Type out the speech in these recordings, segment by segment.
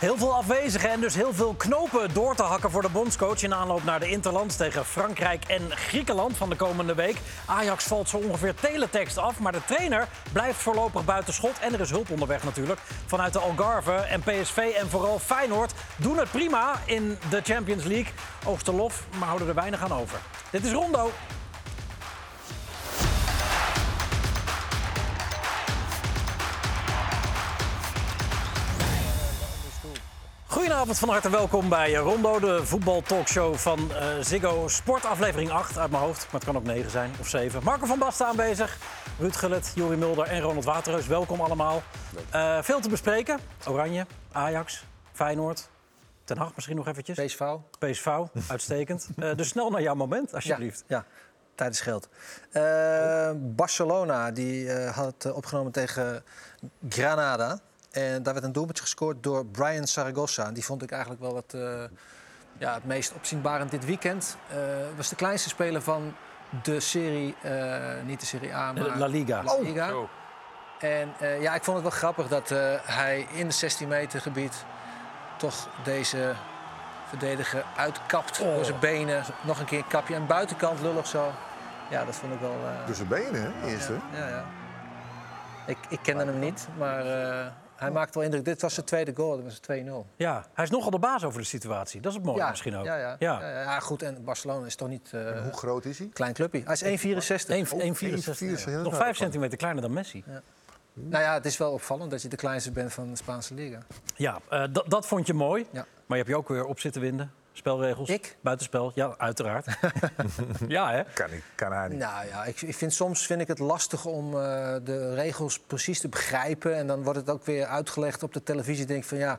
Heel veel afwezigen en dus heel veel knopen door te hakken voor de bondscoach... in aanloop naar de Interlands tegen Frankrijk en Griekenland van de komende week. Ajax valt zo ongeveer teletext af, maar de trainer blijft voorlopig buiten schot. En er is hulp onderweg natuurlijk vanuit de Algarve. En PSV en vooral Feyenoord doen het prima in de Champions League. Oogsten lof, maar houden er weinig aan over. Dit is Rondo. Goedenavond, van harte welkom bij Rondo, de voetbaltalkshow van uh, Ziggo Sport. Aflevering 8 uit mijn hoofd, maar het kan ook 9 zijn of 7. Marco van Basten aanwezig, Ruud Gullit, Jori Mulder en Ronald Waterreus. Welkom allemaal. Uh, veel te bespreken. Oranje, Ajax, Feyenoord, Ten Hag misschien nog eventjes. PSV. PSV, uitstekend. Uh, dus snel naar jouw moment, alsjeblieft. Ja, ja. tijdens geld. Barcelona die had opgenomen tegen Granada. En daar werd een doelpuntje gescoord door Brian Saragossa. Die vond ik eigenlijk wel wat, uh, ja, het meest opzienbarend dit weekend. Uh, was de kleinste speler van de serie, uh, niet de Serie A, maar La Liga. La Liga. Oh. En ja, ik vond het wel grappig dat hij in het 16 meter gebied toch deze verdediger uitkapt oh. door zijn benen. Nog een keer een kapje. En buitenkant lullig zo. Ja, dat vond ik wel... door zijn benen, hè? Eerste. Ja, ja, ja. Ik, ik kende hem niet, maar hij maakt wel indruk. Dit was zijn tweede goal, dat was 2-0. Ja, hij is nogal de baas over de situatie. Dat is het mooie ja, misschien ook. Ja, ja. Ja. ja, goed. En Barcelona is toch niet... Uh, hoe groot is hij? Klein clubje. Hij is 1,64. Oh, Nog 5 centimeter kleiner dan Messi. Nou ja, het is wel opvallend dat je de kleinste bent van de Spaanse Liga. Ja, uh, dat vond je mooi. Maar je hebt je ook weer op zitten winden. Spelregels? Ik? Buitenspel? Ja, uiteraard. ja, hè? Kan, ik, kan hij niet. Nou ja, ik, ik vind, soms vind ik het lastig om uh, de regels precies te begrijpen. En dan wordt het ook weer uitgelegd op de televisie. denk ik van ja,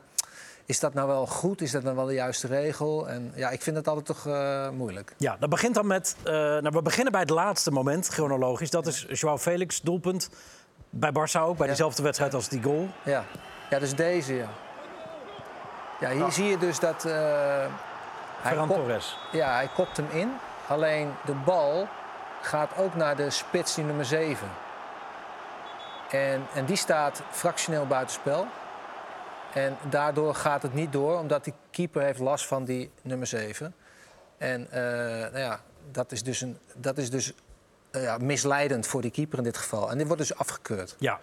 is dat nou wel goed? Is dat nou wel de juiste regel? En ja, ik vind het altijd toch uh, moeilijk. Ja, dat begint dan met... Uh, nou, we beginnen bij het laatste moment, chronologisch. Dat is Joao Felix, doelpunt. Bij Barça ook, bij ja. diezelfde wedstrijd als die goal. Ja, ja dus deze, ja. Ja, hier zie je dus dat... Ferran Torres. Ja, hij kopt hem in. Alleen de bal gaat ook naar de spits, die nummer 7. En, en die staat fractioneel buitenspel. En daardoor gaat het niet door, omdat die keeper heeft last van die nummer 7. En uh, nou ja, dat is dus, een, dat is dus uh, ja, misleidend voor die keeper in dit geval. En dit wordt dus afgekeurd. Ja.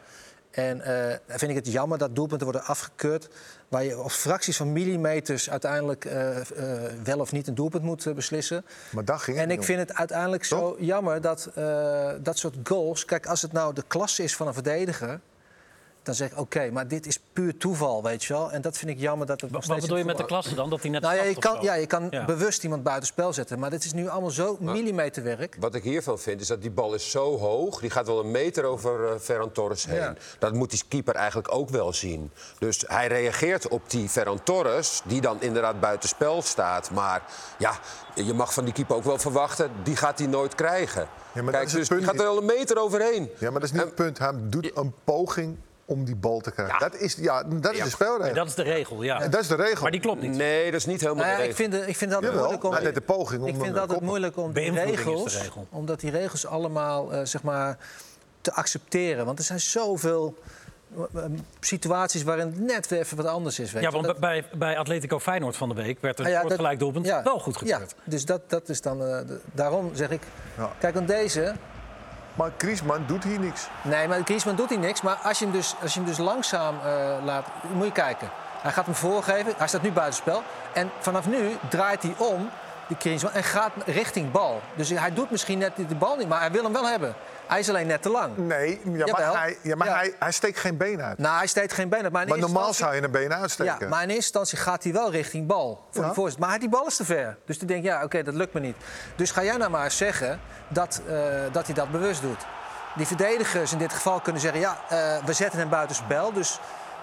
En uh, vind ik het jammer dat doelpunten worden afgekeurd... waar je op fracties van millimeters uiteindelijk uh, uh, wel of niet een doelpunt moet beslissen. Maar dat ging En ik vind het uiteindelijk zo jammer dat dat soort goals... Kijk, als het nou de klasse is van een verdediger... dan zeg ik oké, okay, maar dit is puur toeval, weet je wel. En dat vind ik jammer dat het Wat bedoel je met de klasse dan? Dat hij net nou, ja, je kan, ja, je kan ja. bewust iemand buitenspel zetten. Maar dit is nu allemaal zo maar, millimeterwerk. Wat ik hiervan vind, is dat die bal is zo hoog. Die gaat wel een meter over uh, Ferran Torres heen. Ja. Dat moet die keeper eigenlijk ook wel zien. Dus hij reageert op die Ferran Torres, die dan inderdaad buitenspel staat. Maar ja, je mag van die keeper ook wel verwachten, die gaat hij nooit krijgen. Ja, maar Kijk, dus die gaat er wel een meter overheen. Ja, maar dat is niet en, het punt. Hij doet een poging om die bal te krijgen. Ja. Dat is, ja, dat is ja. de spelregel. Nee, dat is de regel, ja. En dat is de regel. Maar die klopt niet. Nee, dat is niet helemaal nou de regel. Ik vind, ik vind dat Jawel, moeilijk om... Net de poging om ik vind dat het moeilijk om die regels... Regel. Omdat die regels allemaal, uh, zeg maar, te accepteren. Want er zijn zoveel situaties waarin het net weer even wat anders is. Weet ja, want dat... bij, bij Atletico Feyenoord van de week werd het ah, ja, dat... gelijk doelpunt ja, wel goed gekeurd. Ja, dus dat, dat is dan... Uh, de, daarom zeg ik... Ja. Kijk, aan deze... Maar Griezmann doet hier niks. Nee, maar Griezmann doet hier niks. Maar als je hem dus, als je hem dus langzaam uh, laat... Moet je kijken. Hij gaat hem voorgeven. Hij staat nu buitenspel. En vanaf nu draait hij om, die en gaat richting bal. Dus hij doet misschien net de bal niet, maar hij wil hem wel hebben. Hij is alleen net te lang. Nee, ja, maar, hij, ja, maar ja. Hij, hij steekt geen been uit. Nou, hij steekt geen been uit. Maar, maar normaal zou je een been uitsteken. Ja, maar in eerste instantie gaat hij wel richting bal. Voor die maar die bal is te ver. Dus dan denk je, ja, oké, okay, dat lukt me niet. Dus ga jij nou maar zeggen dat, uh, dat hij dat bewust doet. Die verdedigers in dit geval kunnen zeggen, ja, uh, we zetten hem buitenspel. Dus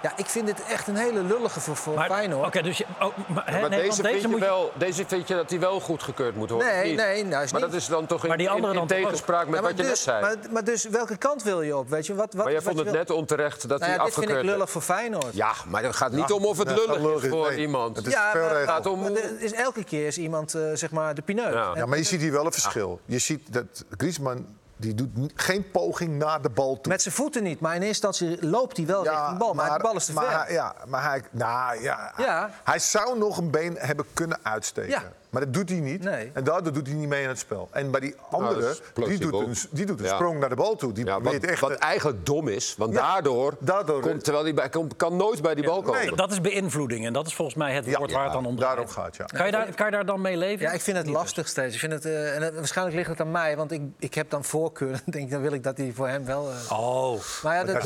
ja, ik vind dit echt een hele lullige voor, voor maar, Feyenoord. Oké, dus je, oh, maar, ja, maar nee, deze, deze, vind moet je wel, deze vind je dat hij wel goedgekeurd moet worden? Nee, nee, nou is maar niet. dat is dan toch in, maar die andere in, in dan tegenspraak met ja, wat je dus, net zei? Maar, maar, dus welke kant wil je op? Weet je? Wat, wat, maar jij wat vond het wil... net onterecht dat nou hij ja, afgekeurd Dit vind ik lullig voor Feyenoord. Ja, maar het gaat niet ja, om of het lullig, lullig is voor nee, iemand. Het is gaat om... maar is elke keer is iemand uh, zeg maar de pineut. Ja. ja, maar je ziet hier wel een verschil. Je ziet dat Griezmann Die doet geen poging naar de bal toe. Met zijn voeten niet, maar in eerste instantie loopt hij wel richting de bal. Maar, de bal is te maar ver. hij- ja, maar hij, nou, ja, Ja. hij zou nog een been hebben kunnen uitsteken. Maar dat doet hij niet. Nee. En daardoor doet hij niet mee in het spel. En bij die andere, dat is die, doet een, die doet een Ja. sprong naar de bal toe. Die Ja, wat, echt... wat eigenlijk dom is, want Ja, daardoor, daardoor- komt, terwijl hij bij, kan, kan nooit bij die bal komen. nee. Dat is beïnvloeding en dat is volgens mij het Ja, woord waar het dan om draait. daarom gaat, ja. Kan je, daar, kan je daar dan mee leven? Ja, ik vind het lastig steeds. Ik vind het, eh, en het- waarschijnlijk ligt het aan mij, want ik, ik heb dan voorkeur. Dan denk ik, dan wil ik dat hij voor hem wel. eh, Oh, Maar ja, dat,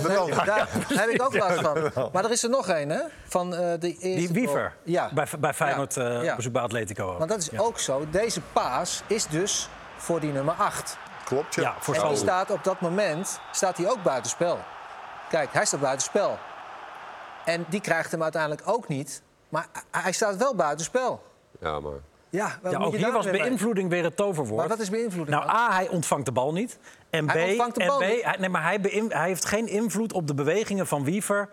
daar, heb ik ook last van. Maar er is er nog één, hè? Van eh, de eerste die Wiever. Ja. bij, bij Feyenoord eh, op bezoek bij Atletico. Dat is Ja. ook zo. Deze paas is dus voor die nummer 8. Klopt, ja. Ja, voor En zo. die staat op dat moment staat hij ook buitenspel. Kijk, hij staat buitenspel. En die krijgt hem uiteindelijk ook niet. Maar hij staat wel buitenspel. Ja, maar... Ja, ook hier was beïnvloeding weer het toverwoord. Maar wat is beïnvloeding? Nou? A, hij ontvangt de bal niet. En B, Hij ontvangt de en B niet? hij, nee, maar hij, hij heeft geen invloed op de bewegingen van Wiever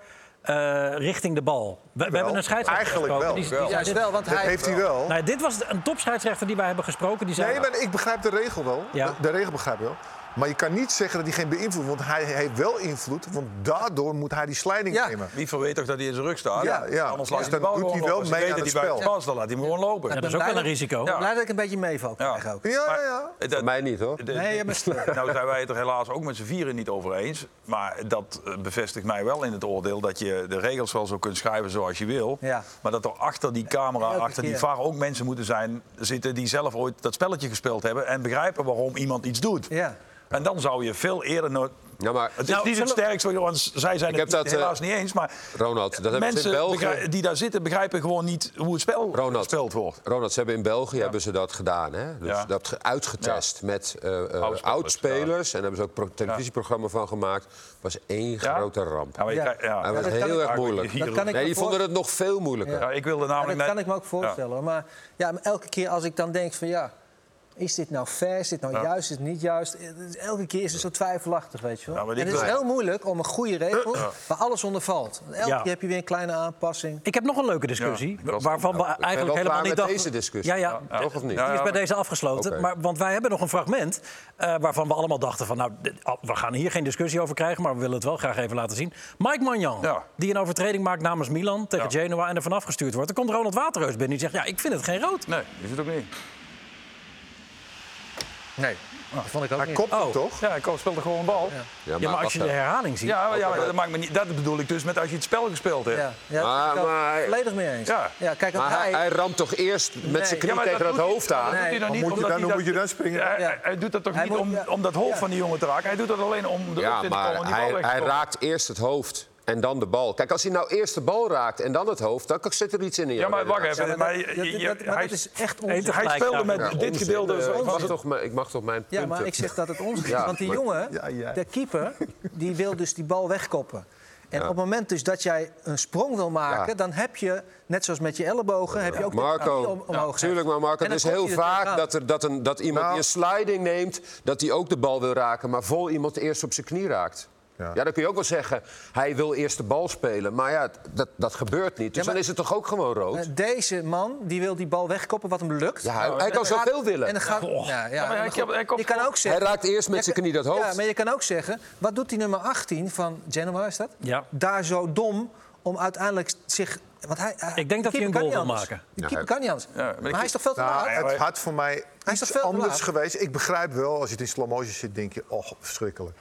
eh, richting de bal. We, we hebben een scheidsrechter Eigenlijk gesproken. wel. Die, die Wel. zei Juist dit- wel, want hij... heeft hij wel. Nou, dit was een topscheidsrechter die wij hebben gesproken. Die zei, Nee, maar ik begrijp de regel wel. Ja. De, de regel begrijp ik wel. Maar je kan niet zeggen dat hij geen beïnvloed Want hij heeft wel invloed. Want daardoor moet hij die slijding Ja. nemen. Wie weet toch dat hij in zijn rug staat? Ja, ja. Anders Dus laat hij de dan doet hij wel mee aan dat het spel. pas, dan laat hij hem gewoon lopen. Ja, dat is ook wel een risico. Blij dat ik een beetje meeval Ja. krijg ook. Ja, ja, ja. Dat- Voor mij niet, hoor. Nee, je bent slim. Nou zijn wij het er helaas ook met z'n vieren niet over eens. Maar dat eh, bevestigt mij wel in het oordeel dat je de regels wel zo kunt schrijven zoals je wil. Ja. Maar dat er achter die camera, achter die. VAR ook mensen moeten zijn zitten die zelf ooit dat spelletje gespeeld hebben en begrijpen waarom iemand iets doet. Ja. En dan zou je veel eerder... no- Ja, maar het is Nou, niet het sterkste, want zij zijn Ik het dat, eh, helaas niet eens. Maar Ronald, dat hebben ze in mensen België... die daar zitten begrijpen gewoon niet hoe het spel Ronald, gespeeld wordt. Ronald, ze hebben in België hebben ze dat gedaan. Hè? Dus Ja. dat ge- uitgetest met eh, eh, Oudspelers, oudspelers. En daar hebben ze ook een televisieprogramma van gemaakt. was één Ja? grote ramp. Ja, maar. Hij was heel erg moeilijk. Dat kan ik nee, die vonden het nog veel moeilijker. Ja, ik wilde Ja, namelijk dat net- kan ik me ook voorstellen. Maar, ja, maar elke keer als ik dan denk van ja, is dit nou fair, is dit nou Ja. juist, is het niet juist? Het is- Elke keer is het zo twijfelachtig, weet je wel. Ja, maar en het is heel moeilijk om een goede regel waar alles onder valt. Elke Ja. keer heb je weer een kleine aanpassing. Ik heb nog een leuke discussie. Waarvan we Ik ben wel eigenlijk klaar helemaal niet met dachten... deze discussie. Ja, ja. Ja, Toch of niet? Ja, Die is bij deze afgesloten. Maar, want wij hebben nog een fragment eh, waarvan we allemaal dachten van... nou, ah, we gaan hier geen discussie over krijgen, maar we willen het wel graag even laten zien. Mike Magnan, Ja. die een overtreding maakt namens Milan tegen Ja. Genoa... en er vanaf gestuurd wordt. Dan komt Ronald Waterreus binnen die zegt... ja, ik vind het geen rood. Nee, is het ook niet. Nee, dat vond ik ook Hij niet. kopt hem Oh. toch? Ja, ik speelde gewoon een bal. Ja, Ja, maar als je de herhaling ziet... Ja, ja, maar dat, maakt me niet, dat bedoel ik dus met als je het spel gespeeld hebt. Ja, ja, Maar- dat volledig mee eens. Ja. Ja, kijk, Maar hij, hij, hij ramt toch eerst met zijn knie tegen dat hij- hoofd aan? doet hij Nee. niet moet je dan- hij hoe moet je dan springen? Hij, Ja. hij- hij doet dat toch Hij niet moet- om, ja. om dat hoofd Ja. van die jongen te raken. Hij doet dat alleen om de Ja, te komen en maar die bal hij, weg te hij koppen. raakt eerst het hoofd en dan de bal. Kijk, als hij nou eerst de bal raakt en dan het hoofd... dan zit er iets in. Ja, maar wacht even. Ja, maar maar dat- je- dat- je- dat- maar hij- dat is echt onzin. Hij speelde met Ja, dit onzin. gedeelte. Ik, mag toch, mijn- ik mag toch mijn Ja, punten... maar ik zeg dat het onzin is. Ja, Want die maar- jongen, Ja, ja. de keeper, die wil dus die bal wegkoppen. En op het moment dus dat jij een sprong wil maken... Ja. dan heb je, net zoals met je ellebogen... heb je ook de knie Marco, om, omhoog tuurlijk, maar Marco, En het is heel vaak dat, er, dat, een, dat iemand Nou. die een sliding neemt... dat hij ook de bal wil raken, maar vol iemand eerst op zijn knie raakt. Ja. Ja. dan kun je ook wel zeggen, hij wil eerst de bal spelen. Maar ja, dat, dat gebeurt niet. Dus Ja, maar- dan is het toch ook gewoon rood? Eh, Deze man die wil die bal wegkoppen wat hem lukt. Ja, hij, En hij dan kan zoveel willen. En dan gaat, Goh. ja, ja, maar hij- je kan ook raakt eerst met zijn kan- knie dat hoofd. Ja, maar je kan ook zeggen, wat doet die nummer 18 van Genoa, is dat? Ja. Daar zo dom om uiteindelijk zich... Want hij, Ik denk dat die hij een keeper goal kan wil maken. Die keeper kan niet anders. Ja, maar hij is toch veel te Nou, laat? het had voor mij Hij is toch veel te anders geweest. Ik begrijp wel, als je het in slow motion zit, denk je, oh, verschrikkelijk.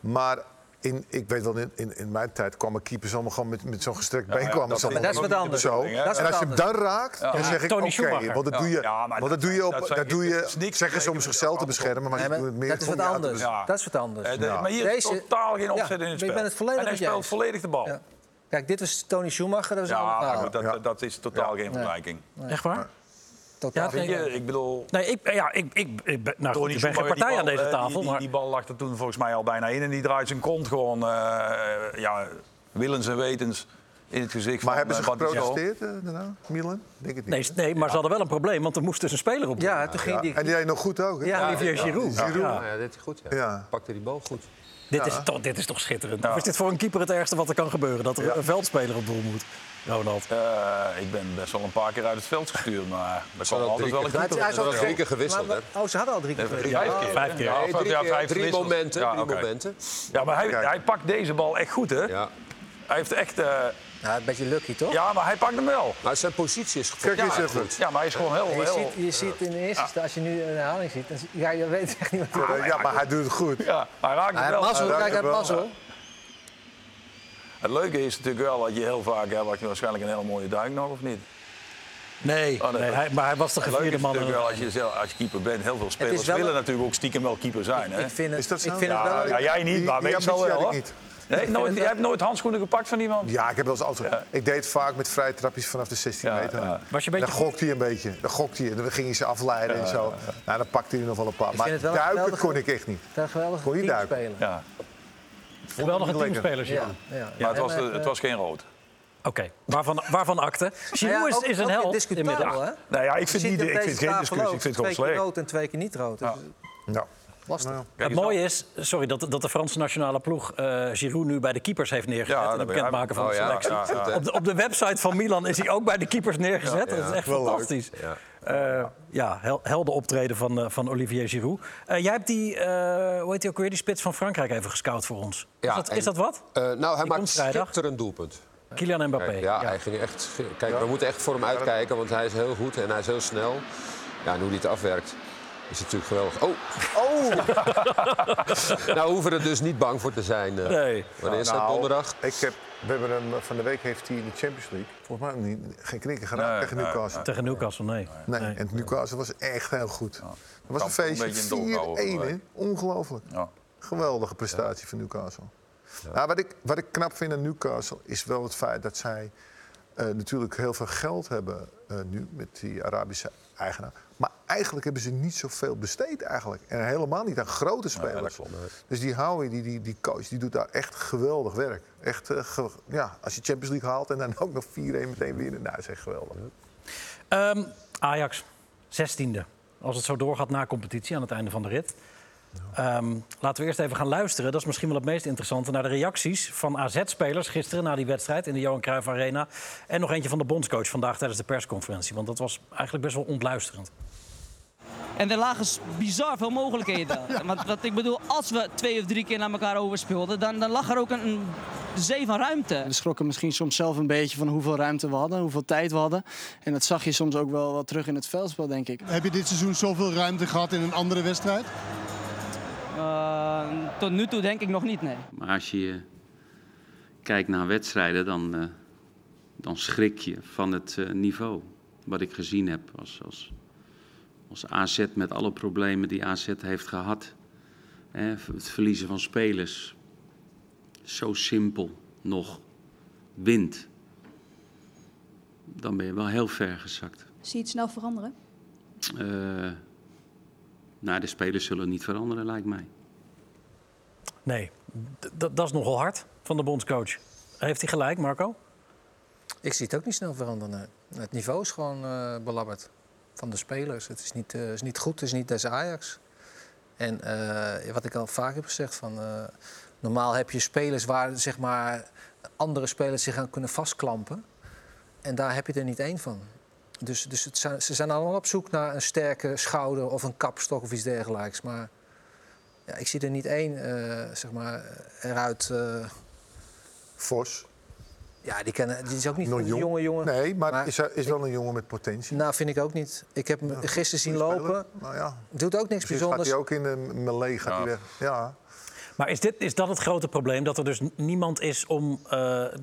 Maar in, ik weet wel, in, in, in mijn tijd kwamen keepers allemaal gewoon met, met zo'n gestrekt been. ja, kwamen dat allemaal maar dat is wat anders. Zo. Dat wat en als je hem dan raakt, dan zeg ik, Tony oké, Schumacher. want dat doe je, Ja, want dat dat- doe je, op, dat dat, zeg doe je dat is niks zeggen ze om zichzelf te beschermen. Maar Nee, je doet het meer dat is wat anders. Ja. Dat is wat anders. Eh, de- Ja. Maar hier is Deze- totaal geen Ja, opzet in het ik spel. ben het volledig en hij speelt volledig de bal. Ja. Ja, Kijk, dit was Tony Schumacher, dat maar verhaal. goed, dat, Ja. dat is totaal geen vergelijking. Echt waar? Totaal Ja, geen- Weet je, ik bedoel... Nee, ik, ja, ik, ik, ik ben, nou, goed, ik ben geen partij aan deze eh, tafel. Die, die, maar die bal lag er toen volgens mij al bijna in. En die draait zijn kont gewoon, eh, ja, willens en wetens in het gezicht Maar van hebben ze eh, Battistuta. geprotesteerd daarna, Milan? Denk het niet. nee, nee, maar ze hadden wel een probleem, want er moest dus een speler op. Ja, toen ging Ja, die... En die deed nog goed ook. hè? Ja, Olivier Giroud. Giroud. Ja. Ja, dit is goed. Ja. Ja. Pakte die bal goed. Dit, is toch, dit is toch schitterend? Of is dit voor een keeper het ergste wat er kan gebeuren? Dat er een veldspeler op doel moet, Ronald? Eh, ik ben best wel een paar keer uit het veld gestuurd, maar er kwam al altijd wel een keer- hij is al was drie keer gewisseld, hè? Oh, ze hadden al drie keer Vijf gewisseld. keer. Vijf keer. Ja, Nee, of- drie, ja, keer- vijf drie gewisseld. momenten. Ja, drie momenten. Ja, maar hij, Kijk. hij pakt deze bal echt goed, hè? Ja. Hij heeft echt... eh, Ja, een beetje lucky, toch? ja, maar hij pakt hem wel. Maar zijn positie is Kijk eens Ja, even. Ja, maar hij is gewoon heel... Je heel ziet, je ziet in de eerste als je nu een herhaling ziet, dan ja, je weet echt niet wat hij Ja, Ja, maar hij doet het goed. ja, hij raakt Hij het heeft wel. mazzel, raakt kijk, hij hem mazzel. Het leuke is natuurlijk wel dat je heel vaak hebt... wat je waarschijnlijk een hele mooie duik nog, of niet? Nee, Oh, nee. nee hij, maar hij was de Het leuke gevierde is man. natuurlijk wel als je, zelf, als je keeper bent... heel veel spelers willen een- natuurlijk ook stiekem wel keeper zijn, hè? Ik vind het, Is dat zo? Ik vind het Ja, wel... ja, jij niet, maar meestal ambitie wel, had hoor. ik niet. Nee, nooit, jij hebt nooit handschoenen gepakt van iemand? Ja, ik heb wel eens altijd. Ik deed het vaak met vrije trapjes vanaf de 16 Ja, meter. ja. Was je een Dan beetje... gokte hij een beetje. Dan gokte hij. Dan ging hij ze afleiden en zo. Nou, dan pakte hij nog wel een paar. Maar het duiken kon ik echt niet. Kon je team duiken? spelen. Ja, Geweldige Lekker. teamspelers, ja. Ja, ja. maar het was, En, de- eh, het was geen rood. Oké, waarvan, waarvan akte? Giroud ja, is, is een held inmiddels. hè? Nou ja, ik vind, niet, ik vind geen discussie, ook ik vind het Twee gewoon keer slecht. rood en twee keer niet rood. Dus Ja. lastig. Nou, Het mooie is, sorry, dat, dat de Franse nationale ploeg eh Giroud nu bij de keepers heeft neergezet. Ja, in dat het bekendmaken van de Oh ja, selectie. ja, ja. Op, de, op de website van Milan is hij ook bij de keepers neergezet. dat is echt Wel leuk. fantastisch. Ja. Eh, ja, hel, helder optreden van, eh, van Olivier Giroud. Eh, jij hebt die, eh, hoe heet die ook weer, die spits van Frankrijk even gescout voor ons. Ja, is, dat, en- is dat wat? Eh, nou, hij maakt schitterend doelpunt. Kylian Mbappé. Kijk, ja, Hij ging echt, kijk, we moeten echt voor hem uitkijken, want hij is heel goed en hij is heel snel. Ja, en hoe hij het afwerkt, is natuurlijk geweldig. Oh! nou, we hoeven er dus niet bang voor te zijn. eh. Nee. Wanneer is dat? Nou, Donderdag? Ik heb, we hebben hem van de week heeft hij in de Champions League. Volgens mij niet, geen knikken geraakt Nee, tegen nee, Newcastle. Nee, Tegen Newcastle, nee. En Newcastle was echt heel goed. Dat was een feestje. beetje een doorhouden 4-1, van de hè? Ongelooflijk. Ja. Geweldige prestatie van Newcastle. Nou, wat, ik, wat ik knap vind aan Newcastle is wel het feit dat zij eh, natuurlijk heel veel geld hebben eh, nu met die Arabische eigenaar. Maar eigenlijk hebben ze niet zoveel besteed eigenlijk. En helemaal niet aan grote spelers. dus die Howie, die, die, die coach, die doet daar echt geweldig werk. Echt, eh, ge- ja, als je Champions League haalt en dan ook nog 4-1 meteen winnen. Nou, dat is echt geweldig. Ehm, Ajax, 16e. Als het zo doorgaat na competitie aan het einde van de rit. Ehm, laten we eerst even gaan luisteren. Dat is misschien wel het meest interessante. Naar de reacties van AZ-spelers gisteren na die wedstrijd in de Johan Cruijff Arena. En nog eentje van de bondscoach vandaag tijdens de persconferentie. Want dat was eigenlijk best wel ontluisterend. En er lagen bizar veel mogelijkheden. Want wat ik bedoel, als we twee of drie keer naar elkaar overspeelden, dan, dan lag er ook een, een zee van ruimte. We schrokken misschien soms zelf een beetje van hoeveel ruimte we hadden, hoeveel tijd we hadden. En dat zag je soms ook wel wat terug in het veldspel, denk ik. Heb je dit seizoen zoveel ruimte gehad in een andere wedstrijd? Eh, tot nu toe denk ik nog niet, nee. Maar als je eh, kijkt naar wedstrijden, dan, eh, dan schrik je van het eh, niveau wat ik gezien heb als, als, als AZ met alle problemen die AZ heeft gehad. Hè, het verliezen van spelers. Zo simpel nog wint. Dan ben je wel heel ver gezakt. Zie je het snel veranderen? Nou, de spelers zullen niet veranderen, lijkt mij. Nee, dat is nogal hard van de bondscoach. Heeft hij gelijk, Marco? Ik zie het ook niet snel veranderen. Het niveau is gewoon eh, belabberd van de spelers. Het is niet, eh, is niet goed, het is niet deze Ajax. En eh, wat ik al vaak heb gezegd, van, eh, normaal heb je spelers waar zeg maar, andere spelers zich aan kunnen vastklampen. En daar heb je er niet één van. Dus, dus het zijn, ze zijn allemaal op zoek naar een sterke schouder of een kapstok of iets dergelijks. Maar ja, ik zie er niet één eh, zeg maar, eruit. eh, Vos, ja, die, kennen, die is ook niet een jong. jonge jongen. Nee, maar, Maar is, er- is wel een jongen met potentie. Nou, vind ik ook niet. Ik heb hem gisteren zien lopen. Nou ja, Doet ook niks precies gaat bijzonders. hij ook in de melee gaat hij weg. Ja. Maar is, dit, is dat het grote probleem? Dat er dus niemand is om eh,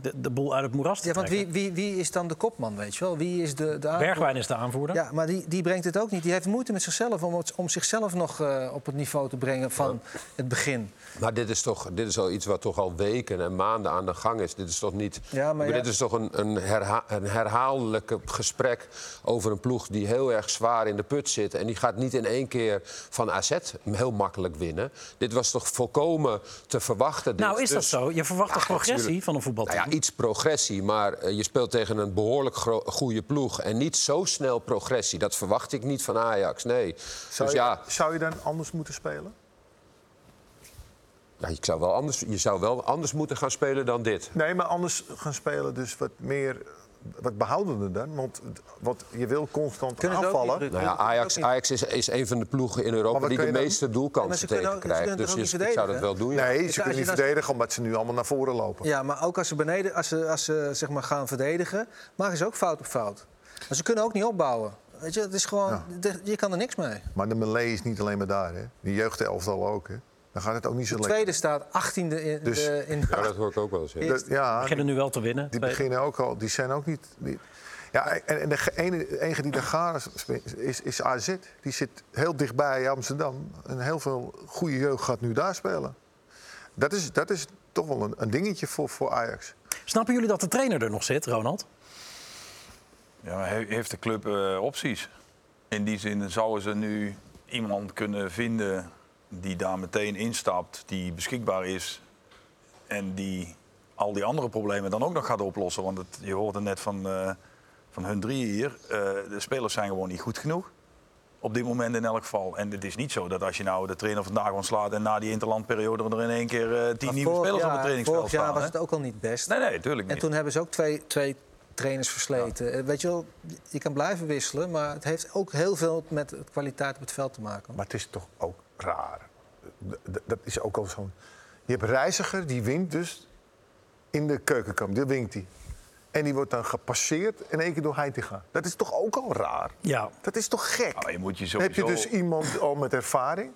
de, de boel uit het moeras te Ja, want trekken? wie, wie, wie is dan de kopman, weet je wel? Wie is de, de aanvoerder? Bergwijn is de aanvoerder. Ja, maar die, die brengt het ook niet. Die heeft moeite met zichzelf om, het- om zichzelf nog eh, op het niveau te brengen van het begin. Maar dit is toch dit is al iets wat toch al weken en maanden aan de gang is. Dit is toch niet. Ja, maar ja. Dit is toch een, een, herha een herhaaldelijke gesprek over een ploeg die heel erg zwaar in de put zit. En die gaat niet in één keer van AZ heel makkelijk winnen. Dit was toch volkomen te verwachten. dit. Nou, is dat Dus- zo? Je verwacht toch Ja, progressie natuurlijk. van een voetbalteam? Nou ja, iets progressie, maar eh, je speelt tegen een behoorlijk goede ploeg. En niet zo snel progressie. Dat verwacht ik niet van Ajax, nee. Zou, dus je, ja, zou je dan anders moeten spelen? Nou, je, zou wel anders, je zou wel anders moeten gaan spelen dan dit. Nee, maar anders gaan spelen dus wat meer... Wat behoudender dan, want wat, je wil constant Kunnen ook niet, Nou ja, Ajax, Ajax is, is een van de ploegen in Europa die de dan- meeste doelkansen ze kunnen tegen ook- ze krijgt. kunnen Dus je, ik zou dat wel doen. ja. Nee, ze kunnen niet verdedigen omdat ze nu allemaal naar voren lopen. Ja, maar ook als ze beneden, als ze, als ze zeg maar gaan verdedigen, maken ze ook fout op fout. Maar ze kunnen ook niet opbouwen. Weet je, het is gewoon, Ja. je kan er niks mee. Maar de melee is niet alleen maar daar. Hè. Die jeugdelftal ook. Hè. Dan gaat het ook niet zo De lekker. tweede staat 18e in, Dus- de, in Ja, dat hoor ik ook wel eens. Dat- ja, We beginnen nu wel te winnen. die beginnen ook al. Die zijn ook niet. niet- ja, en, en de enige die daar gaat is, is AZ. Die zit heel dichtbij Amsterdam. En heel veel goede jeugd gaat nu daar spelen. Dat is, dat is toch wel een, een dingetje voor, voor Ajax. Snappen jullie dat de trainer er nog zit, Ronald? Ja, maar heeft de club eh, opties? In die zin zouden ze nu iemand kunnen vinden die daar meteen instapt, die beschikbaar is en die al die andere problemen dan ook nog gaat oplossen. Want het, je hoorde net van, eh, van hun drie hier, eh, de spelers zijn gewoon niet goed genoeg. Op dit moment in elk geval. En het is niet zo dat als je nou de trainer vandaag ontslaat en na die interlandperiode er in één keer eh, tien Maar nieuwe spelers op het trainingsveld Vorig jaar staan. was hè? het ook al niet best. Nee, nee, tuurlijk En niet. toen hebben ze ook twee, twee trainers versleten. Weet je wel, je kan blijven wisselen, maar het heeft ook heel veel met de kwaliteit op het veld te maken. Maar het is toch ook raar. Dat is ook al zo'n. Je hebt Reiziger, die wint dus in de keukenkamp. Die wint hij. En die wordt dan gepasseerd in één keer door Heitinga. Dat is toch ook al raar? Ja. Dat is toch gek? Maar je moet je Dan heb je sowieso... dus iemand al met ervaring.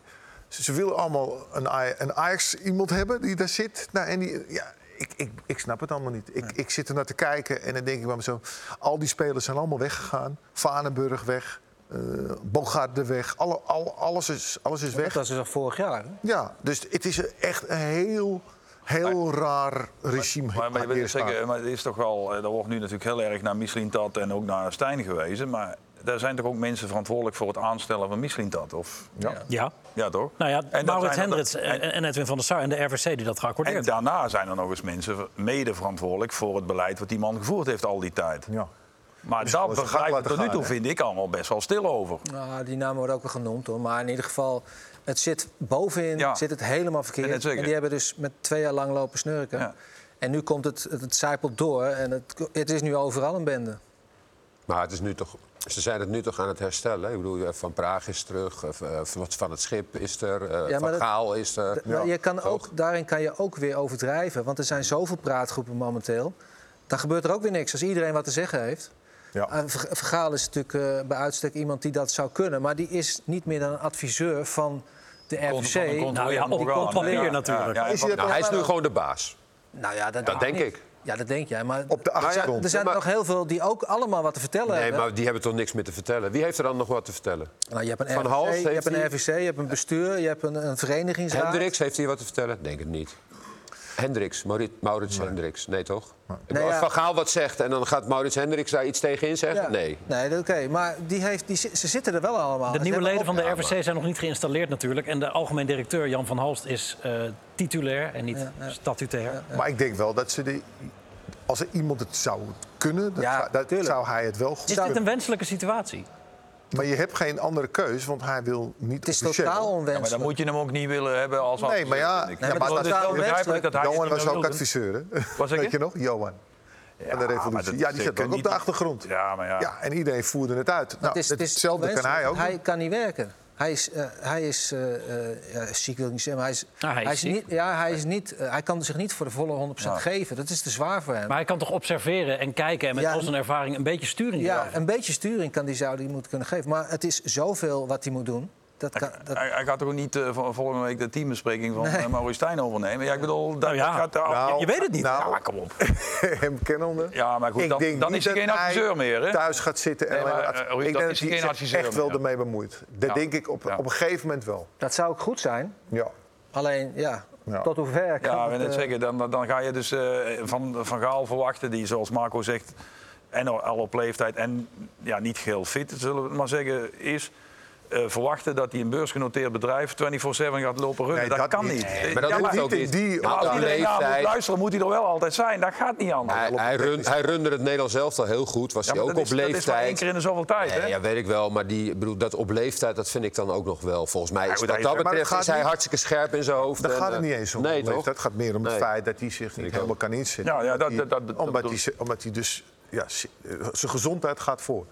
Ze, ze willen allemaal een, een Ajax iemand hebben die daar zit. Nou, en die, ja, ik, ik, ik snap het allemaal niet. Ik, ik zit er naar te kijken en dan denk ik bij mezelf... al die spelers zijn allemaal weggegaan. Vanenburg weg, eh Bogarde weg. Alle, al, alles, is, alles is Dat weg. was dus al vorig jaar. Hè? Ja, dus het is echt een heel, heel raar regime. Maar, maar, je staat. zeker, maar het is toch wel, eh, er wordt nu natuurlijk heel erg naar Mislintat en ook naar Stijn gewezen. Maar daar zijn toch ook mensen verantwoordelijk voor het aanstellen van Mislintat? Of, Ja. Ja. ja, toch? Nou ja, En dat Maurits Hendricks en, en Edwin van der Sar en de RVC die dat En geaccordeerd hebben. daarna zijn er nog eens mensen mede verantwoordelijk voor het beleid wat die man gevoerd heeft al die tijd. Ja. Maar daar gang begrijp ik tot nu toe, vind ik, allemaal best wel stil over. Nou, die namen worden ook wel genoemd hoor. Maar in ieder geval, het zit bovenin Ja. zit het helemaal verkeerd. En dat die hebben dus met twee jaar lang lopen snurken. Ja. En nu komt het, het, het zijpelt door en het, het is nu overal een bende. Maar het is nu toch, ze zijn het nu toch aan het herstellen. Ik bedoel, Van Praag is terug, eh, Van het Schip is er, eh, Ja, Van dat- Gaal is er. Je kan ook, daarin kan je ook weer overdrijven. Want er zijn zoveel praatgroepen momenteel. Dan gebeurt er ook weer niks als iedereen wat te zeggen heeft. Ja. En Ver- Vergaal is natuurlijk eh, bij uitstek iemand die dat zou kunnen. Maar die is niet meer dan een adviseur van de controlerend Nou ja, op- natuurlijk. Ja, ja, Is hij dat Nou, hij is nu gewoon de baas. Nou ja, dat, Dat denk ik. Ja, dat denk jij. Maar Op de achtergrond. er zijn Maar- nog heel veel die ook allemaal wat te vertellen Nee, hebben. maar die hebben toch niks meer te vertellen. Wie heeft er dan nog wat te vertellen? Nou, je hebt een Van RVC, Hals je hebt een RVC, je hebt een bestuur, je hebt een, een verenigingsraad. Hendricks, heeft hij wat te vertellen? Denk het niet. Hendricks, Maurits, Maurits Hendricks. Nee, toch? Nee, Als ja. Van Gaal wat zegt en dan gaat Maurits Hendricks daar iets tegen in zeggen? Ja. Nee. Nee, dat- oké. Maar die heeft, die, ze zitten er wel allemaal. De Ze nieuwe leden van de RVC zijn nog niet geïnstalleerd natuurlijk. En de algemeen directeur Jan van Halst is eh, titulair en niet Ja, ja. statutair. Maar ik denk wel dat ze die. Als er iemand het zou kunnen, dat, Ja, zou, dat tuurlijk. zou hij het wel goed Is dit een wenselijke situatie? Maar je hebt geen andere keus, want hij wil niet Het is officieel. totaal Ja, maar onwenselijk. dan moet je hem ook niet willen hebben als Nee, maar ja, ik. ja, maar het is wel begrijpelijk dat hij Johan was ook adviseur, hè? Wat zeg Weet je? nog? Johan. van de revolutie. dat Ja, die zeker ook op de achtergrond. Ja, maar ja. Ja, en iedereen voerde het uit. Nou, het is, het is hetzelfde kan hij onwenselijk, ook. Hij kan niet werken. Hij is, eh, hij is eh, eh, ja, ziek, wil ik niet zeggen, maar hij is, Nou, hij is niet, ja, hij, is niet, hij kan zich niet voor de volle 100% Ja. geven. Dat is te zwaar voor hem. Maar hij kan toch observeren en kijken en met Ja, al zijn ervaring een beetje sturing ja, een beetje sturing kan die zou die moeten kunnen geven. Maar het is zoveel wat hij moet doen. Dat kan, dat, Hij, hij gaat toch ook niet eh, vol- volgende week de teambespreking van Nee. eh, Maurice Stijn overnemen? Ja, ik bedoel, dat, Nou ja, gaat... Nou, je weet het niet. Nou, ja, kom op. hem kennende. Ja, maar goed, Ik dan, denk dan is hij geen adviseur meer, hè? thuis gaat zitten en Nee, maar, eh, Ruud, Ik denk dat hij echt wel meer. ermee bemoeit. Dat Ja. denk ik op, Ja. op een gegeven moment wel. dat zou ook goed zijn. Ja. Alleen, ja, Ja. tot hoever kan Ja, het, ik net eh, zeggen, dan, dan- ga je dus eh, van, van Gaal verwachten, die zoals Marco zegt, en al op leeftijd en ja, niet geheel fit, zullen we het maar zeggen, is. Eh, verwachten dat hij een beursgenoteerd bedrijf 24-7 gaat lopen runnen. Nee, dat, dat kan niet. niet. Nee, maar dat Ja, hoeft maar- ook niet. die- Maar als iedereen naar moet leeftijd- luisteren, moet hij er wel altijd zijn. Dat gaat niet anders. Hij, hij, run, hij runde het Nederlands zelf al heel goed. Was Ja, hij ook dat op is, dat is maar één leeftijd. keer in de zoveel tijd. Hè? Ja, weet ik wel. Maar die, bedoel, dat op leeftijd, dat vind ik dan ook nog wel. Volgens mij, is, goed, wat dat betreft, is hij niet- hartstikke scherp in zijn hoofd. Daar en, gaat het eh, niet eens om. Nee, toch? leeftijd. Het gaat meer om het feit dat hij zich niet helemaal kan inzetten. Ja, ja, dat- Die- dat- dat- dat omdat, hij, ze- omdat hij dus... Ja, eh, zijn gezondheid gaat voor.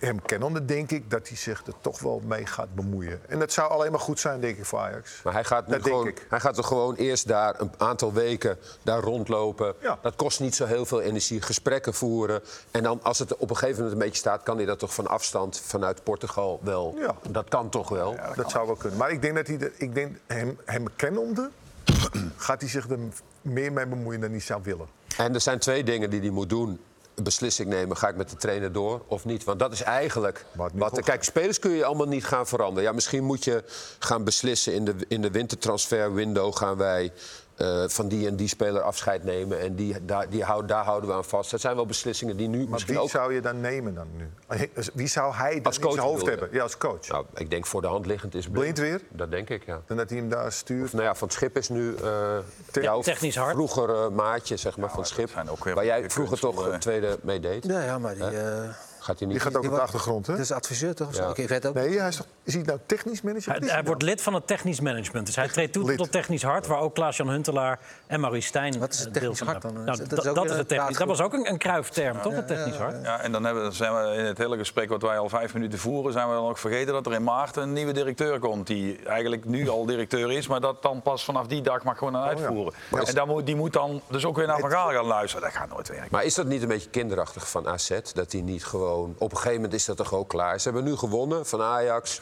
Hem kennende denk ik dat hij zich er toch wel mee gaat bemoeien. En dat zou alleen maar goed zijn, denk ik, voor Ajax. Maar hij gaat, nu Dat gewoon, hij gaat er gewoon eerst daar een aantal weken daar rondlopen. Ja. Dat kost niet zo heel veel energie. Gesprekken voeren. En dan, als het op een gegeven moment een beetje staat... kan hij dat toch van afstand vanuit Portugal wel. Ja. Dat kan toch wel. dat zou wel kunnen. Maar ik denk dat hij... de- ik denk, hem, hem kennende gaat hij zich er meer mee bemoeien dan hij zou willen. En er zijn twee dingen die hij moet doen. Beslissing nemen, ga ik met de trainer door of niet? Want dat is eigenlijk... Wat kijk, spelers kun je allemaal niet gaan veranderen. Ja, misschien moet je gaan beslissen in de, in de wintertransfer window... gaan wij eh, van die en die speler afscheid nemen. En die, daar, die houd, daar houden we aan vast. Dat zijn wel beslissingen die nu Maar misschien wie ook... zou je dan nemen dan nu? Wie zou hij dan Als in coach zijn hoofd hebben? Ja, als coach. Nou, ik denk voor de hand liggend is Blind weer? Dat denk ik, ja. Dan dat hij hem daar stuurt. Nou ja, Van het Schip is nu eh jouw technisch hard. vroeger maatje zeg maar, van het Schip. waar jij vroeger toch een tweede mee deed. Ja, ja maar die, eh, Gaat hij niet... Die gaat ook op de achtergrond, hè? dat is adviseur toch? of zo? Ja. Ik weet ook. Nee, hij is, toch, is hij nou technisch manager? Hij, hij wordt nou? lid van het technisch management. Dus hij treedt toe Lid. tot technisch hart, waar ook Klaas-Jan Huntelaar en Maurice Stijn Wat is het eh, technisch deel van hart dan? Nou, Dat is dat, het technisch. Dat was ook een, een kruifterm, toch? Het technisch hart. Ja, en dan hebben, we- zijn we in het hele gesprek wat wij al vijf minuten voeren... zijn we dan ook vergeten dat er in maart een nieuwe directeur komt... die eigenlijk nu al directeur is, maar dat dan pas vanaf die dag mag gewoon aan uitvoeren. En dan moet, die moet dan dus ook weer naar Van Gaal gaan luisteren. Dat gaat nooit werken. Maar is dat niet een beetje kinderachtig van AZ? Dat hij niet gewoon... Op een gegeven moment is dat toch ook klaar? Ze hebben nu gewonnen van Ajax.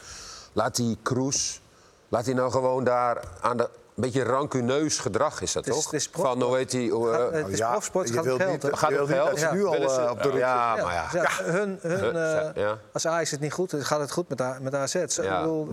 Laat die Kroes... Laat hij nou gewoon daar aan de... Een beetje rancuneus gedrag is dat Het is- toch? het is van, hoe heet die... eh, Het is Ja, profsport, gaat om geld. Gaat om geld? Ja. nu al eh, op de rug Ja, maar ja. Ja, hun, hun, eh, Ja. Als Ajax het niet goed gaat het goed met, A- met AZ. Ik Ja. bedoel,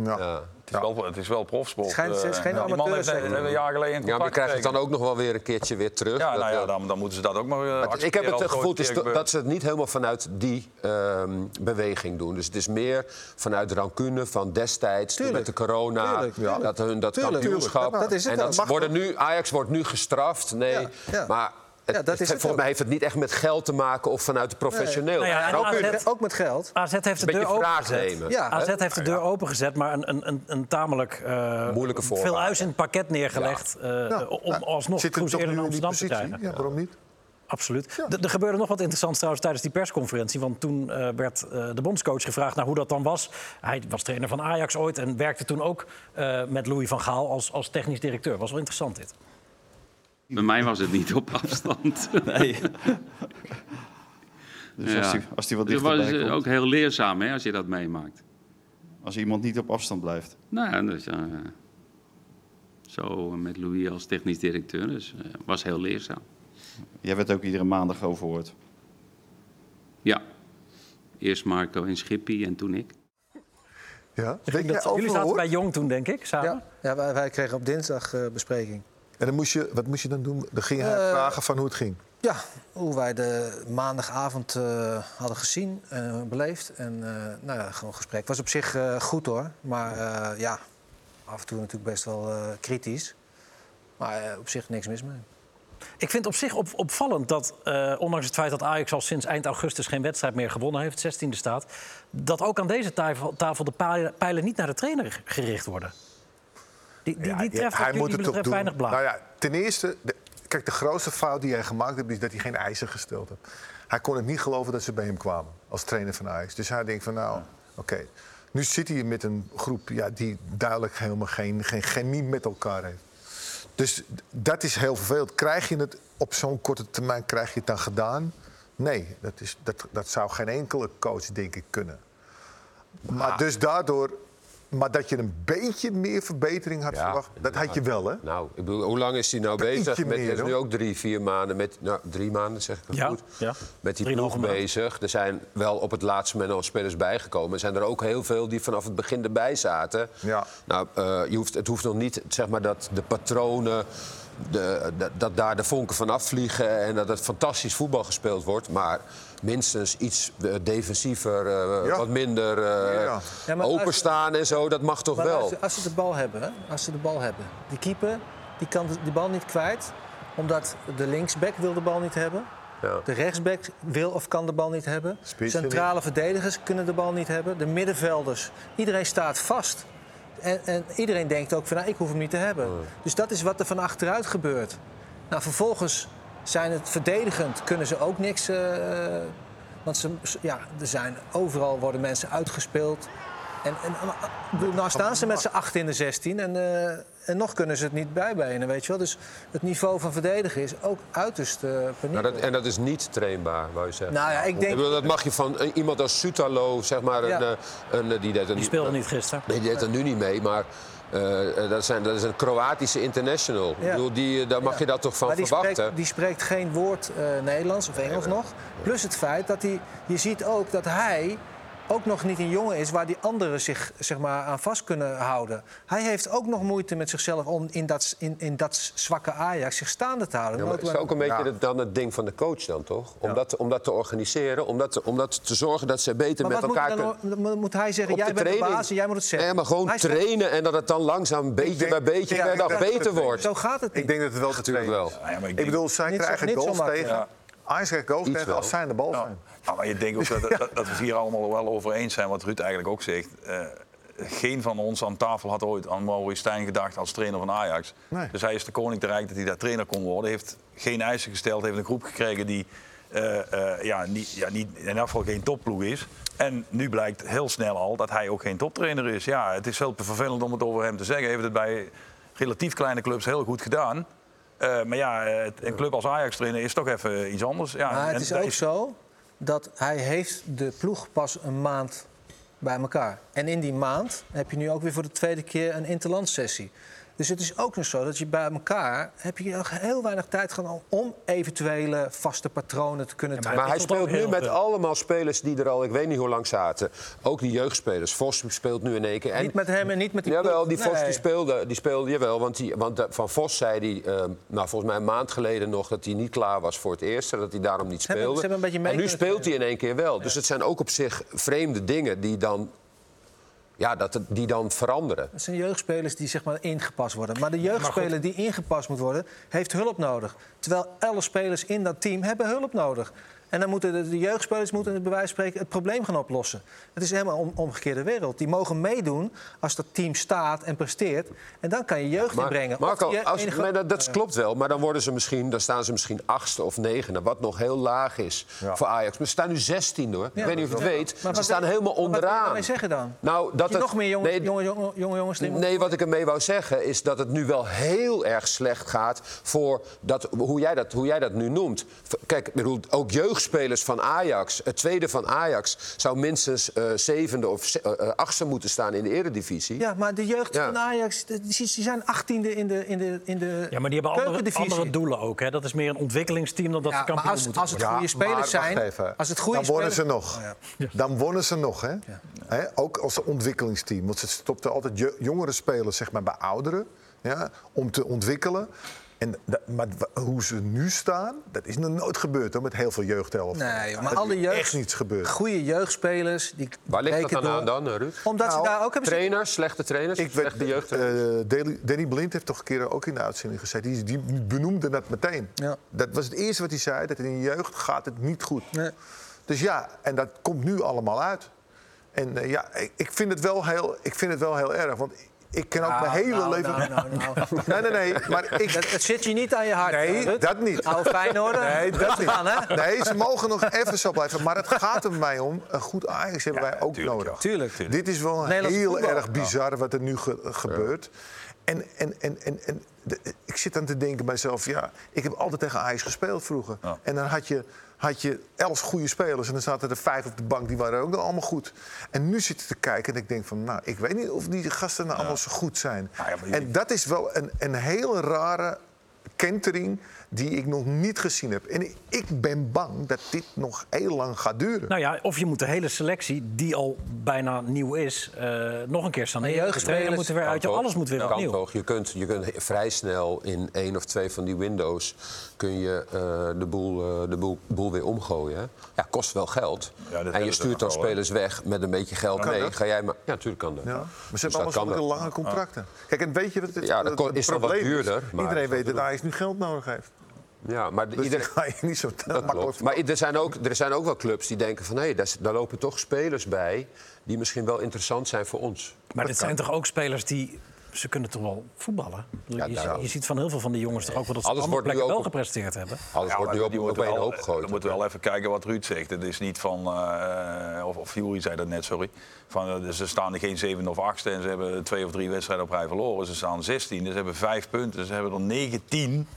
Ja. ja. Het is, wel, het is wel profsport. Het schijnt- het is eh, geen die man amateur, heeft, een jaar geleden een Ja, maar je krijgt het dan ook nog wel weer een keertje weer terug. Ja, Dat, nou ja, eh, dan, dan moeten ze dat ook maar eh, Maar ik heb het gevoel is dat ze het niet helemaal vanuit die ehm, beweging doen. Dus het is meer vanuit de rancune van destijds, toen met de corona. Tuurlijk, tuurlijk. Dat hun dat Tuurlijk, kampioenschap. Dat is het en dat worden nu, Ajax wordt nu gestraft. Nee, Ja, ja. maar Ja, dat is het volgens mij heeft het niet echt met geld te maken of vanuit de professioneel. Nou ja, en Rancune. AZ ook met geld. AZ heeft de deur opengezet. nemen. Ja, AZ heeft de deur opengezet, maar een, een, een, een tamelijk eh, Moeilijke voorwaarde. veel uis in het pakket neergelegd. eh, Ja, om nou, alsnog Kroes eerder naar in die Amsterdam te positie? krijgen. Ja, waarom niet? Absoluut. Er- Er gebeurde nog wat interessants trouwens tijdens die persconferentie. Want toen eh, werd eh, de bondscoach gevraagd naar hoe dat dan was. Hij was trainer van Ajax ooit en werkte toen ook eh, met Louis van Gaal als, als technisch directeur. Was wel interessant dit. Bij mij was het niet op afstand. Nee. Dus als, die, als die wat Dus het was dichterbij eh, komt, ook heel leerzaam hè, als je dat meemaakt. als iemand niet op afstand blijft. Nou, ja, dus, eh, zo met Louis als technisch directeur. Dus eh was heel leerzaam. Jij werd ook iedere maandag overhoord. Ja. Eerst Marco en Schippie en toen ik. Ja? Ik denk dat, jullie zaten bij Jong toen, denk ik, samen. Ja, ja wij, wij kregen op dinsdag eh, bespreking. En dan moest je, wat moest je dan doen? Dan ging hij Eh, vragen van hoe het ging. Ja, hoe wij de maandagavond eh, hadden gezien en beleefd. En eh, nou ja, gewoon gesprek. Was op zich eh, goed hoor. Maar eh, ja, af en toe natuurlijk best wel eh, kritisch. Maar eh, op zich niks mis mee. Ik vind op zich op, opvallend dat, eh, ondanks het feit dat Ajax al sinds eind augustus geen wedstrijd meer gewonnen heeft, 16e staat, dat ook aan deze tafel, tafel de pijlen, pijlen niet naar de trainer gericht worden. Die, die, die treft wat jullie betreft weinig. Nou ja, ten eerste, de, kijk, de grootste fout die hij gemaakt heeft... is dat hij geen eisen gesteld heeft. Hij kon het niet geloven dat ze bij hem kwamen als trainer van Ajax. Dus hij denkt van, nou, oké. Nu zit hij met een groep ja, die duidelijk helemaal geen, geen chemie met elkaar heeft. Dus dat is heel vervelend. Krijg je het op zo'n korte termijn krijg je het dan gedaan? Nee, dat, is, dat, dat zou geen enkele coach, denk ik, kunnen. Maar dus daardoor... Maar dat je een beetje meer verbetering had Ja, verwacht, dat had je wel, hè? Nou, ik bedoel, hoe lang is hij nou Beetje bezig? Met, meer, hij is nu ook drie, vier maanden met... Nou, drie maanden, zeg ik het Ja, goed? ja. Met die ploeg bezig. Er zijn wel op het laatste moment nog spelers bijgekomen. Er zijn er ook heel veel die vanaf het begin erbij zaten. Ja. Nou, eh, je hoeft, het hoeft nog niet, zeg maar, dat de patronen de, de- dat daar de vonken van afvliegen en dat het fantastisch voetbal gespeeld wordt. Maar minstens iets eh, defensiever, eh, Ja. wat minder eh, Ja. Ja, maar als- openstaan en zo. Dat mag toch Maar wel? Als, ze- als ze de bal hebben, hè, als ze de bal hebben. Die keeper die kan de, die bal niet kwijt, omdat de linksback wil de bal niet hebben. Ja. De rechtsback wil of kan de bal niet hebben. Centrale verdedigers kunnen de bal niet hebben. De middenvelders. Iedereen staat vast. En, en iedereen denkt ook van, nou, ik hoef hem niet te hebben. Dus dat is wat er van achteruit gebeurt. Nou, vervolgens zijn het verdedigend, kunnen ze ook niks. eh, want ze, ja, er zijn, overal worden mensen uitgespeeld. En, en, bedoel, nou staan ze met z'n acht in de 16 en, eh, en nog kunnen ze het niet bijbenen, weet je wel. Dus het niveau van verdedigen is ook uiterst uh, Nou, dat, en dat is niet trainbaar, wou je zeggen. Nou ja, ik denk... bedoel, dat mag je van eh, iemand als Sutalo, zeg maar, een, Ja. eh, een, die deed Die speelde niet gisteren. Nee, die deed er nu niet mee, maar dat, zijn, dat is een Kroatische international. Ik bedoel, die, daar mag je dat toch van maar die verwachten? spreekt, die spreekt geen woord eh, Nederlands of Engels nog. Plus het feit dat hij... Je ziet ook dat hij ook nog niet een jongen is waar die anderen zich zeg maar, aan vast kunnen houden. Hij heeft ook nog moeite met zichzelf om in dat, in, in dat zwakke Ajax zich staande te houden. Ja, maar het is ook een beetje het- dan het ding van de coach dan, toch? Om, dat, om dat te organiseren, om dat, te- om dat te zorgen dat ze beter Maar met elkaar dan, kunnen... dan moet hij zeggen, Op jij de bent de baas en jij moet het zeggen. Nee, maar gewoon Hij trainen en dat het dan langzaam beetje denk- bij beetje per dag beter wordt. Zo gaat het niet. Ik denk dat het wel te Natuurlijk wel. is. Ja, maar ik bedoel, zij krijgen goals tegen. Ja. Ajax krijgt goals tegen als zij de bal zijn. Ja, maar je denkt ook dat, dat, dat we het hier allemaal wel over eens zijn, wat Ruud eigenlijk ook zegt. Eh, geen van ons aan tafel had ooit aan Maurice Stijn gedacht als trainer van Ajax. Nee. Dus hij is de koning te rijk dat hij daar trainer kon worden. Heeft geen eisen gesteld, heeft een groep gekregen die eh, eh, ja, niet, ja, niet, in elk geval geen topploeg is. En nu blijkt heel snel al dat hij ook geen toptrainer is. Ja, het is wel vervelend om het over hem te zeggen. Hij heeft het bij relatief kleine clubs heel goed gedaan. Maar ja, een club als Ajax trainer is toch even iets anders. Ja, Maar het en is ook zo dat hij heeft de ploeg pas een maand bij elkaar. En in die maand heb je nu ook weer voor de tweede keer een interlandsessie. Dus het is ook nog zo dat je bij elkaar heb je nog heel weinig tijd gehad om eventuele vaste patronen te kunnen trekken. Maar hij speelt nu met veel. allemaal spelers die er al, ik weet niet hoe lang zaten. Ook die jeugdspelers. Vos speelt nu in één keer. En, Niet met hem en niet met die Jawel, die Vos Nee. die speelde, die speelde jawel. Want, die, want eh, Van Vos zei die, eh, nou, volgens mij een maand geleden nog dat hij niet klaar was voor het eerste. Dat hij daarom niet speelde. ze hebben een beetje mee en nu speelt hij in één keer wel. Dus het zijn ook op zich vreemde dingen die dan, ja, dat, het- die dan veranderen. Dat zijn jeugdspelers die zeg maar ingepast worden. Maar de jeugdspeler die ingepast moet worden, heeft hulp nodig. Terwijl alle spelers in dat team hebben hulp nodig. En dan moeten de, de jeugdspelers moeten bij wijze van spreken het probleem gaan oplossen. Het is helemaal om, omgekeerde wereld. Die mogen meedoen als dat team staat en presteert. En dan kan je jeugd inbrengen. Of Marco, je als, enige- maar dat, dat klopt wel. Maar dan, worden ze misschien, dan staan ze misschien achtste of negende. Wat nog heel laag is voor Ajax. Maar ze staan nu 16 hoor. Ja, ik weet niet of je het ja. weet. Maar ze wat- staan helemaal maar Wat wil je onderaan. daarmee zeggen dan? Nou, dat het- nog meer jonge, nee, jonge, jonge, jonge jongens Nee, wat ik ermee wou zeggen is dat het nu wel heel erg slecht gaat voor dat, hoe, jij dat, hoe jij dat nu noemt. Kijk, ik bedoel, ook jeugdspelers van Ajax, het tweede van Ajax, zou minstens eh, zevende of ze- eh, eh, achtste moeten staan in de eredivisie. Ja, maar de jeugd Ja. van Ajax, die, die zijn achttiende in de, in de, in de Ja, maar die hebben andere, andere doelen ook. Hè? Dat is meer een ontwikkelingsteam dan dat Ja, ze kampioen maar als, moeten als het goede spelers maar zijn, even. als het goede dan wonnen spelers- ze nog. Oh, ja. Dan wonnen ze nog, hè? Hè? Ook als ontwikkelingsteam. Want ze stopten altijd jongere spelers zeg maar, bij ouderen ja, om te ontwikkelen. En maar hoe ze nu staan, dat is nog nooit gebeurd hoor, met heel veel jeugdhelften. Nee, joh, maar Dat alle jeugd, echt niets gebeurd. goede jeugdspelers, die Waar ligt dat dan door. aan dan, eh, Ruud? Omdat ze Nou, daar ook hebben Trainers, slechte trainers, Ik weet, slechte jeugd. eh, Danny- Danny Blind heeft toch een keer ook in de uitzending gezegd. Die, die benoemde dat meteen. Ja. Dat was het eerste wat hij zei. Dat in de jeugd gaat het niet goed. Nee. Dus ja, en dat komt nu allemaal uit. En eh, ja, ik, ik, vind het wel heel, ik vind het wel heel erg. Want ik ken ook mijn hele nou, leven... nou, nou, nou. Nee, nee, nee. Maar ik... Dat, het zit je niet aan je hart. Nee, Ruud. dat niet. Oude Feyenoord. Nee, dat niet. Aan, hè? Nee, ze mogen nog even zo blijven. Maar het gaat er mij om. Een goed Ajax hebben wij ook tuurlijk, nodig. ja. Tuurlijk. Dit is wel Nederlands heel voetbal. erg bizar wat er nu ge- gebeurt. En, en, en, en, en de- ik zit aan te denken bij mezelf... ja, ik heb altijd tegen Ajax gespeeld vroeger. Ja. En dan had je, had je elf goede spelers... en dan zaten er vijf op de bank, die waren ook nog allemaal goed. En nu zit ik te kijken en ik denk van... nou, ik weet niet of die gasten nou allemaal zo goed zijn. Nou ja, je- En dat is wel een, een hele rare kentering die ik nog niet gezien heb. En ik- ben bang dat dit nog heel lang gaat duren. Nou ja, of je moet de hele selectie, die al bijna nieuw is, eh, nog een keer. De jeugdspelers- trainer moet er weer uit, Kan alles moet weer Kan opnieuw. toch? Je kunt, je kunt vrij snel in één of twee van die windows kun je, eh, de, boel, eh, de boel, boel weer omgooien. Hè? Ja, kost wel geld. dat en je stuurt dan spelers weg met een beetje geld Kan mee. dat? Ga jij maar... Ja, natuurlijk kan dat. Ja, maar Dus ze hebben dat allemaal wel. lange contracten. Kijk, en weet je wat het, Ja, dat het is dan wat probleem duurder, maar- Iedereen weet dat Ajax nu geld nodig heeft. Ja, maar Dus iedereen... ga je niet zo makkelijk. Maar er zijn, ook, er zijn ook wel clubs die denken van... hé, daar, daar lopen toch spelers bij die misschien wel interessant zijn voor ons. Maar dit zijn toch ook spelers die... Ze kunnen toch wel voetballen? Ja, je, ziet van heel veel van die jongens toch ook wel dat ze op Alles andere plekken wel gepresteerd hebben. Alles Ja, wordt nu op, op moeten één wel- hoop gegooid. We moeten wel even kijken wat Ruud zegt. Het is niet van, eh, of, of Jury zei dat net, sorry. Van, eh, ze staan geen zevende of achtste en ze hebben twee of drie wedstrijden op rij verloren. Ze staan 16, dus ze hebben vijf punten. Ze hebben er 19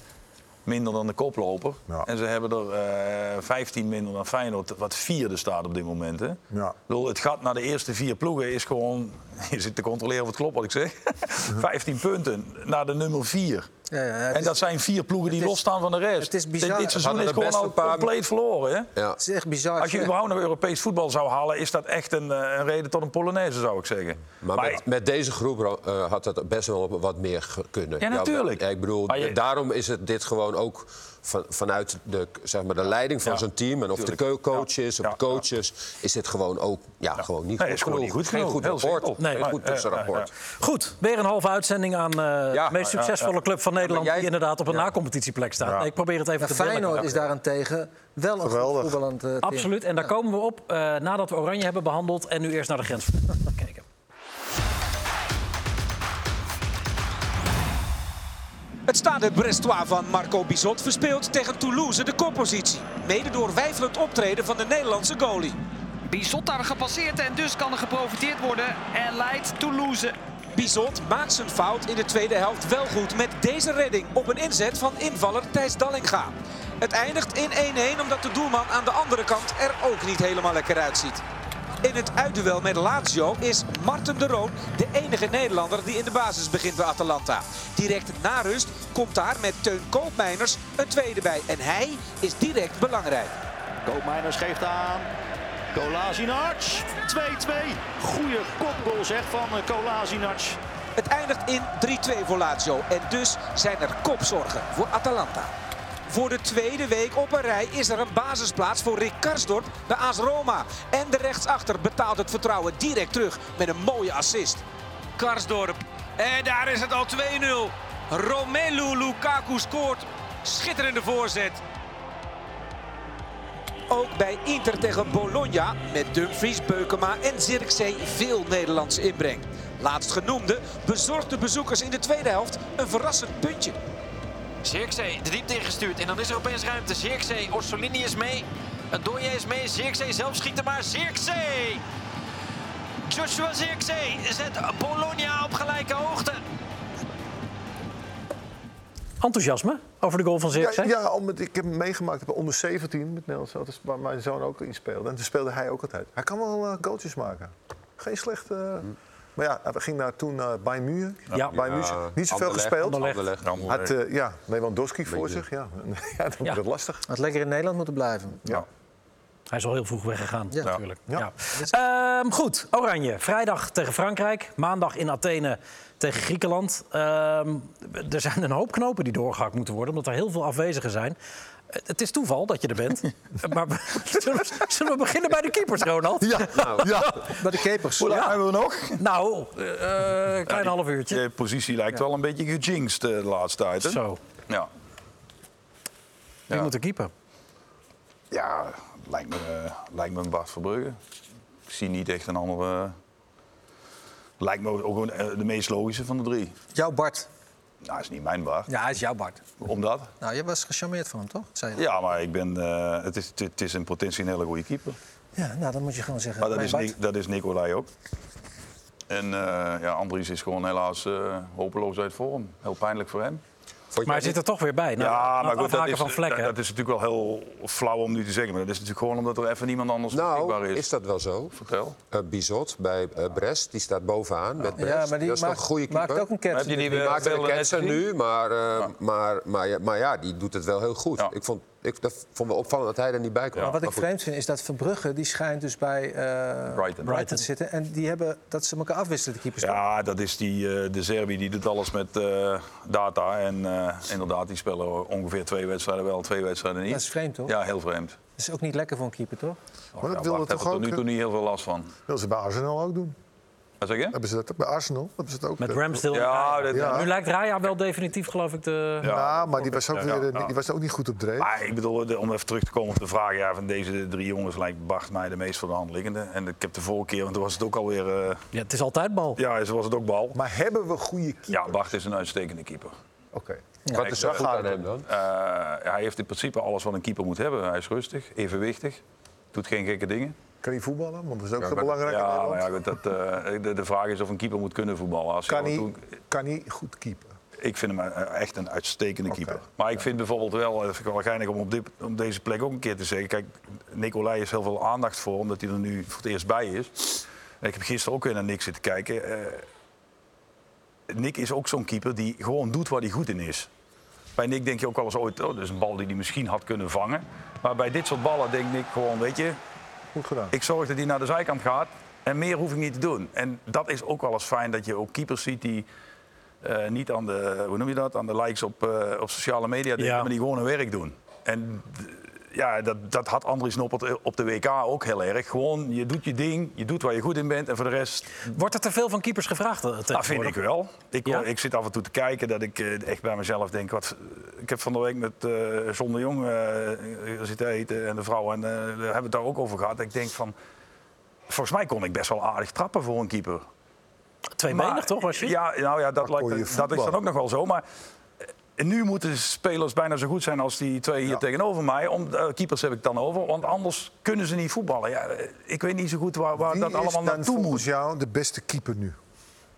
minder dan de koploper. Ja. En ze hebben er eh 15 minder dan Feyenoord, wat vierde staat op dit moment. Hè? Ja. Ik bedoel, het gat naar de eerste vier ploegen is gewoon... Je zit te controleren of het klopt wat ik zeg. 15 punten naar de nummer 4. Ja, ja, En is- dat zijn vier ploegen die is- losstaan van de rest. het is bizar. Dit, dit seizoen Hadden is gewoon best al paar- compleet verloren. Hè? Ja. Het is echt bizar. Als je überhaupt nog Europees voetbal zou halen, is dat echt een, eh, een reden tot een Polonaise, zou ik zeggen. Maar, met, met deze groep eh, had dat best wel wat meer kunnen. Ja, natuurlijk. Ja, ik bedoel, je- daarom is het dit gewoon ook van, vanuit de, zeg maar, de leiding van Ja, zo'n team... en of de coaches of de coaches... is dit gewoon ook ja, gewoon niet Nee, goed is gewoon genoeg. niet goed Geen goed Heel rapport. Nee. Geen Maar, goed tussenrapport. Goed, weer een halve uitzending aan eh, Ja, de meest succesvolle ja. club van Nederland... jij- die inderdaad op een na-competitieplek staat. Ja. Nee, ik probeer het even te. Feyenoord is daarentegen wel een goed Geweldig. voetballend eh, team. Absoluut, en daar komen we op eh, nadat we Oranje hebben behandeld... en nu eerst naar de grens Het stade Brestois van Marco Bizot verspeelt tegen Toulouse de koppositie. Mede door wijfelend optreden van de Nederlandse goalie. Bizot daar gepasseerd en dus kan er geprofiteerd worden. En leidt Toulouse. Bizot maakt zijn fout in de tweede helft wel goed met deze redding op een inzet van invaller Thijs Dallinga. Het eindigt in 1-1 omdat de doelman aan de andere kant er ook niet helemaal lekker uitziet. In het uitduel met Lazio is Marten de Roon de enige Nederlander die in de basis begint bij Atalanta. Direct na rust komt daar met Teun Koopmeiners een tweede bij en hij is direct belangrijk. Koopmeiners geeft aan. Kolasinac. 2-2. Goeie kopgoal zeg van eh, Kolasinac. Het eindigt in 3-2 voor Lazio en dus zijn er kopzorgen voor Atalanta. Voor de tweede week op een rij is er een basisplaats voor Rick Karsdorp bij AS Roma. En de rechtsachter betaalt het vertrouwen direct terug met een mooie assist. Karsdorp. En daar is het al 2-0. Romelu Lukaku scoort. Schitterende voorzet. Ook bij Inter tegen Bologna met Dumfries, Beukema en Zirkzee veel Nederlandse inbreng. Laatstgenoemde bezorgt de bezoekers in de tweede helft een verrassend puntje. Zirkzee de diepte ingestuurd en dan is er opeens ruimte. Zirkzee, Orsolini is mee. Een Doye is mee. Zirkzee zelf schiet er maar. Zirkzee! Joshua Zirkzee zet Bologna op gelijke hoogte. Enthousiasme over de goal van Ja, Zirkzee? ja omdat ik heb hem meegemaakt bij onder 17 met Nederlands elftal, waar mijn zoon ook in speelde. En toen speelde hij ook altijd. Hij kan wel uh, goaltjes maken. Geen slecht. Uh... Maar ja, hij ging naar, toen naar Bayern München. Ja. Bayern München. Niet zoveel Anderlecht, gespeeld. Anderlecht. Had uh, ja, Lewandowski voor zich. Ja, ja dat Ja. wordt lastig. Had lekker in Nederland moeten blijven. Ja. Hij is al heel vroeg weggegaan, Ja. natuurlijk. Ja. Ja. Ehm, goed, Oranje. Vrijdag tegen Frankrijk. Maandag in Athene tegen Griekenland. Ehm, er zijn een hoop knopen die doorgehakt moeten worden... omdat er heel veel afwezigen zijn. Het is toeval dat je er bent. maar zullen, we, zullen we beginnen bij de keepers, Ronald? Ja, ja. Bij de keepers. Hoe lang hebben we nog? Nou, eh, een klein half uurtje. Je positie lijkt wel een beetje gejinxed eh, de laatste tijd. Hè? Zo, Ja. wie Ja. moet er keeper? Ja, lijkt me, eh, lijkt me een Bart Verbrugge. Ik zie niet echt een andere... Lijkt me ook gewoon de meest logische van de drie. Jouw Bart. Nou, is niet mijn Bart. Ja, hij is jouw Bart. Omdat? Nou, je was gecharmeerd van hem, toch? Zei je. Ja, maar ik ben, eh, het, is, het is een potentieel hele goede keeper. Ja, nou, dan moet je gewoon zeggen. Maar dat is, Bart. Dat is Nicolai ook. En eh, ja, Andries is gewoon helaas eh, hopeloos uit vorm. Heel pijnlijk voor hem. Maar hij zit er toch weer bij. Nou, ja, na maar het goed, dat is, van vlekken. dat, dat is natuurlijk wel heel flauw om nu te zeggen. Maar dat is natuurlijk gewoon omdat er even niemand anders beschikbaar Nou, is. is dat wel zo? Vertel. Eh, Bizot bij eh, Brest, die staat bovenaan met Brest. Ja, maar die dat is toch maakt- een goede maakt keeper. ook een ketsen. Heb je die Die maakt een ketsen nu, maar, eh, maar, maar, ja, maar ja, die doet het wel heel goed. Ja. Ik vond, ik, dat vond wel opvallend dat hij er niet bij kwam. Maar wat ik vreemd vind is dat Verbrugge, die schijnt dus bij eh, Brighton. Brighton te zitten. En die hebben dat ze elkaar afwisselen, de keepers. Ja, dat is die, eh, de Serbi die doet alles met eh, data. En eh, inderdaad, die spelen ongeveer twee wedstrijden wel, twee wedstrijden niet. Dat is vreemd, toch? Ja, heel vreemd. Dat is ook niet lekker voor een keeper, toch? Maar dat Ja, wilde toch er tot ook... nu toe niet heel veel last van. wil ze bij Arsenal ook doen. Wat zeg je? Hebben ze dat ook bij Arsenal? Hebben ze dat ook Met eh, Ramsdale. Ja, dat- Ja. Nu lijkt Raya wel definitief, geloof ik, de... Ja, maar die was ook, Ja, weer, eh, ja. die was ook niet goed op dreef. Maar ik bedoel, om even terug te komen op de vraag ja, van deze drie jongens lijkt Bart mij de meest voor de hand liggende. En ik heb de vorige keer, want toen was het ook alweer. eh Ja, het is altijd bal. ja, zo was het ook bal. Maar hebben we goede keeper? Ja, Bart is een uitstekende keeper. Oké. Wat is er goed aan hem dan? Eh, hij heeft in principe alles wat een keeper moet hebben. Hij is rustig, evenwichtig, doet geen gekke dingen. Kan hij voetballen? Want dat is ook zo maar- belangrijk. in Ja, Nederland. ja, goed, dat, eh, de, de vraag is of een keeper moet kunnen voetballen. Als kan, hij, kan hij goed keeper? Ik vind hem eh, echt een uitstekende keeper. Maar ik vind bijvoorbeeld wel, dat vind ik wel geinig om op, dit, op deze plek ook een keer te zeggen. Kijk, Nicolai is heel veel aandacht voor, omdat hij er nu voor het eerst bij is. En ik heb gisteren ook weer naar Nick zitten kijken. Eh, Nick is ook zo'n keeper die gewoon doet waar hij goed in is. Bij Nick denk je ook wel eens ooit, oh, dat is een bal die hij misschien had kunnen vangen. Maar bij dit soort ballen denkt Nick gewoon, weet je, Goed gedaan. ik zorg dat hij naar de zijkant gaat en meer hoef ik niet te doen. En dat is ook wel eens fijn dat je ook keepers ziet die eh, niet aan de, hoe noem je dat, aan de likes op, eh, op sociale media denken, Ja. maar die gewoon hun werk doen. En ja, dat, dat had Andries Noppert op de WK ook heel erg. Gewoon, je doet je ding, je doet waar je goed in bent en voor de rest Wordt er te veel van keepers gevraagd? eh, dat vind ik wel. Ik, Ja? ik zit af en toe te kijken dat ik eh, echt bij mezelf denk... Wat, ik heb van de week met eh John de Jong eh, zitten eten en de vrouw... en eh, daar hebben we het daar ook over gehad. Dat ik denk van... Volgens mij kon ik best wel aardig trappen voor een keeper. Tweebenig, Maar- toch, was je? Ja, nou ja, dat, lijkt, dat is dan ook nog wel zo. Maar eh, nu moeten spelers bijna zo goed zijn als die twee hier Ja. tegenover mij. Om, eh, keepers heb ik dan over, want anders kunnen ze niet voetballen. Ja, eh, ik weet niet zo goed waar, waar Wie dat is allemaal dan naartoe moet. jou de beste keeper nu?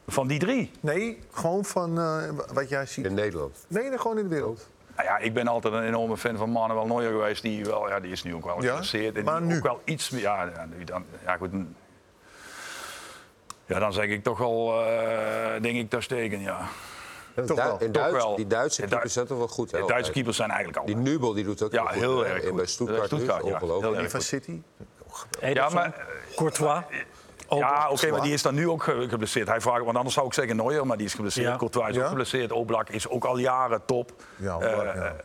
Van die drie. Nee, gewoon van eh, wat jij ziet. In Nederland. Nee, nee, gewoon in de wereld. Nou ja, ik ben altijd een enorme fan van Manuel Neuer geweest. Die, wel, ja, die is nu ook wel geïnteresseerd. En Maar die nu? ook wel iets meer... Ja, ja, nu dan, ja, goed. Ja, dan zeg ik toch wel, eh, denk ik, daar steken, ja. Toch wel. in Toch Duits- wel. Die Duitse De Du- keepers zijn toch wel goed, hè? De Duitse keepers zijn eigenlijk al... Die Nubel die doet ook Ja, goed, heel erg in- goed. Bij Stuttgart, Stuttgart, ja. ongelooflijk. Heel Die erg van. City? Ja, maar, Courtois. ja, oké, maar die is dan nu ook ge- geblesseerd. Hij vraagt, want anders zou ik zeggen Neuer, maar die is geblesseerd. Ja. Courtois is Ja? ook geblesseerd. Oblak is ook al jaren top. Ja, Eh, Oblak, ja.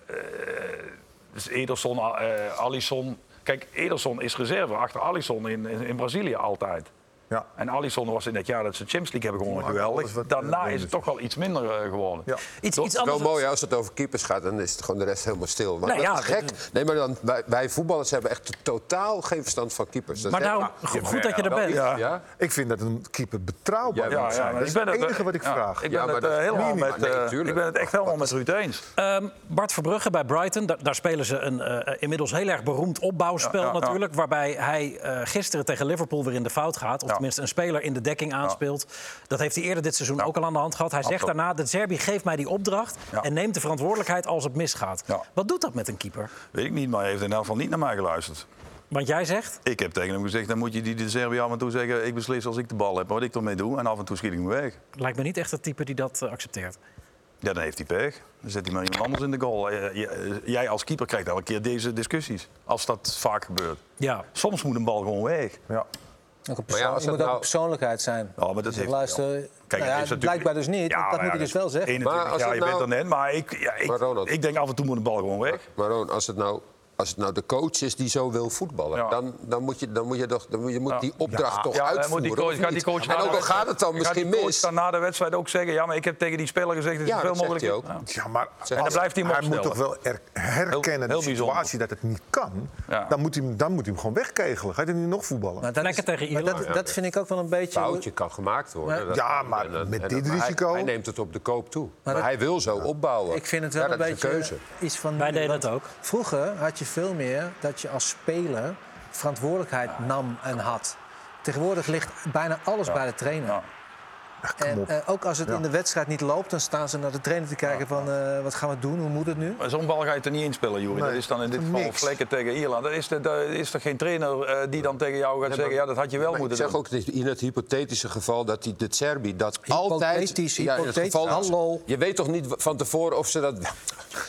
Dus Ederson, eh Alisson. Kijk, Ederson is reserve achter Alisson in, in, in Brazilië altijd. Ja. En Alisson was in het jaar dat ze Champions League hebben gewonnen geweldig. wat, Daarna eh, is het toch wel iets minder eh, geworden. Ja. Iets, iets Het is wel anders. mooi als het over keepers gaat, dan is het gewoon de rest helemaal stil. Maar Nee, dat ja, is gek. Nee, maar dan, wij, wij voetballers hebben echt totaal geen verstand van keepers. Dat Maar go- goed dat je er bent. Ja. Ja. Ik vind dat een keeper betrouwbaar Ja, moet zijn. dat is ik ben het enige wat ik ja, vraag. Ik Ja, ben maar het dat- eh, helemaal met, eh, ik ben het echt helemaal met Ruud eens. Ehm, Bart Verbrugge bij Brighton, da- daar spelen ze een eh, inmiddels heel erg beroemd opbouwspel Ja, ja, ja. natuurlijk. Waarbij hij eh, gisteren tegen Liverpool weer in de fout gaat. Tenminste een speler in de dekking aanspeelt. Dat heeft hij eerder dit seizoen ook al aan de hand gehad. Hij zegt Absoluut. daarna, de Serbi geeft mij die opdracht Ja. en neemt de verantwoordelijkheid als het misgaat. Ja. Wat doet dat met een keeper? Weet ik niet, maar hij heeft in elk geval niet naar mij geluisterd. Want jij zegt, Ik heb tegen hem gezegd, dan moet je die de Serbië af en toe zeggen... ik beslis als ik de bal heb, wat ik ermee doe. En af en toe schiet ik hem weg. lijkt me niet echt het type die dat eh, accepteert. Ja, dan heeft hij pech. Dan zet hij maar iemand anders in de goal. Eh, j- Jij als keeper krijgt elke keer deze discussies. Als dat vaak gebeurt. Ja. Soms moet een bal gewoon weg. Ja. Ook een ja, je het moet ook nou- een persoonlijkheid zijn. Ja, maar dat Dus heeft luister, wel. nou het ja, is natuurlijk- blijkbaar dus niet. Ja, dat moet ja, dus wel zeggen. 21 Maar als jaar, het je bent nou- er net. Maar ik, ja, ik, Maar Ronald- ik denk af en toe moet de bal gewoon weg. Maar Ron, als het nou, als het nou de coach is die zo wil voetballen, Ja. dan, dan moet je, dan moet je, toch, dan moet je moet die opdracht toch Ja, dan uitvoeren. moet die coach, of gaat die niet? coach en ook al gaat het dan gaat misschien die coach mis. dan na de wedstrijd ook zeggen... ja, maar ik heb tegen die speler gezegd... dat dat zegt mogelijk... hij ook. Ja. Ja, maar En dan blijft hij hij moet toch wel er- herkennen Heel- de situatie dat het niet kan. Ja. Dan, moet hij, hem- dan moet hij hem gewoon wegkegelen. Gaat hij nu nog voetballen? Maar dat, Lekker is- tegen maar Ierland. dat, dat vind ik ook wel een beetje... foutje kan gemaakt worden. Ja. Dat maar En dan- met en dit dan- risico- Hij, neemt het op de koop toe. Maar, dat- hij wil zo opbouwen. Ik vind het wel een dat is beetje keuze. iets van... Wij deden het ook. Vroeger had je veel meer dat je als speler verantwoordelijkheid nam en had. Tegenwoordig ligt bijna alles bij de trainer. Ja. En eh, ook als het in de wedstrijd niet loopt, dan staan ze naar de trainer te kijken van eh, wat gaan we doen, hoe moet het nu? Maar zo'n bal ga je er niet inspelen, Juri. Dat is dan in dit geval niks. vlekken tegen Ierland. Dat is, er- dat is toch geen trainer eh, die dan tegen jou gaat zeggen... ja, dat had je wel Maar moeten ik zeg doen. ook dat in het hypothetische geval dat die de Serbi dat altijd. Hypothetisch, in het hypothetisch, geval- hallo. Je weet toch niet van tevoren of ze dat.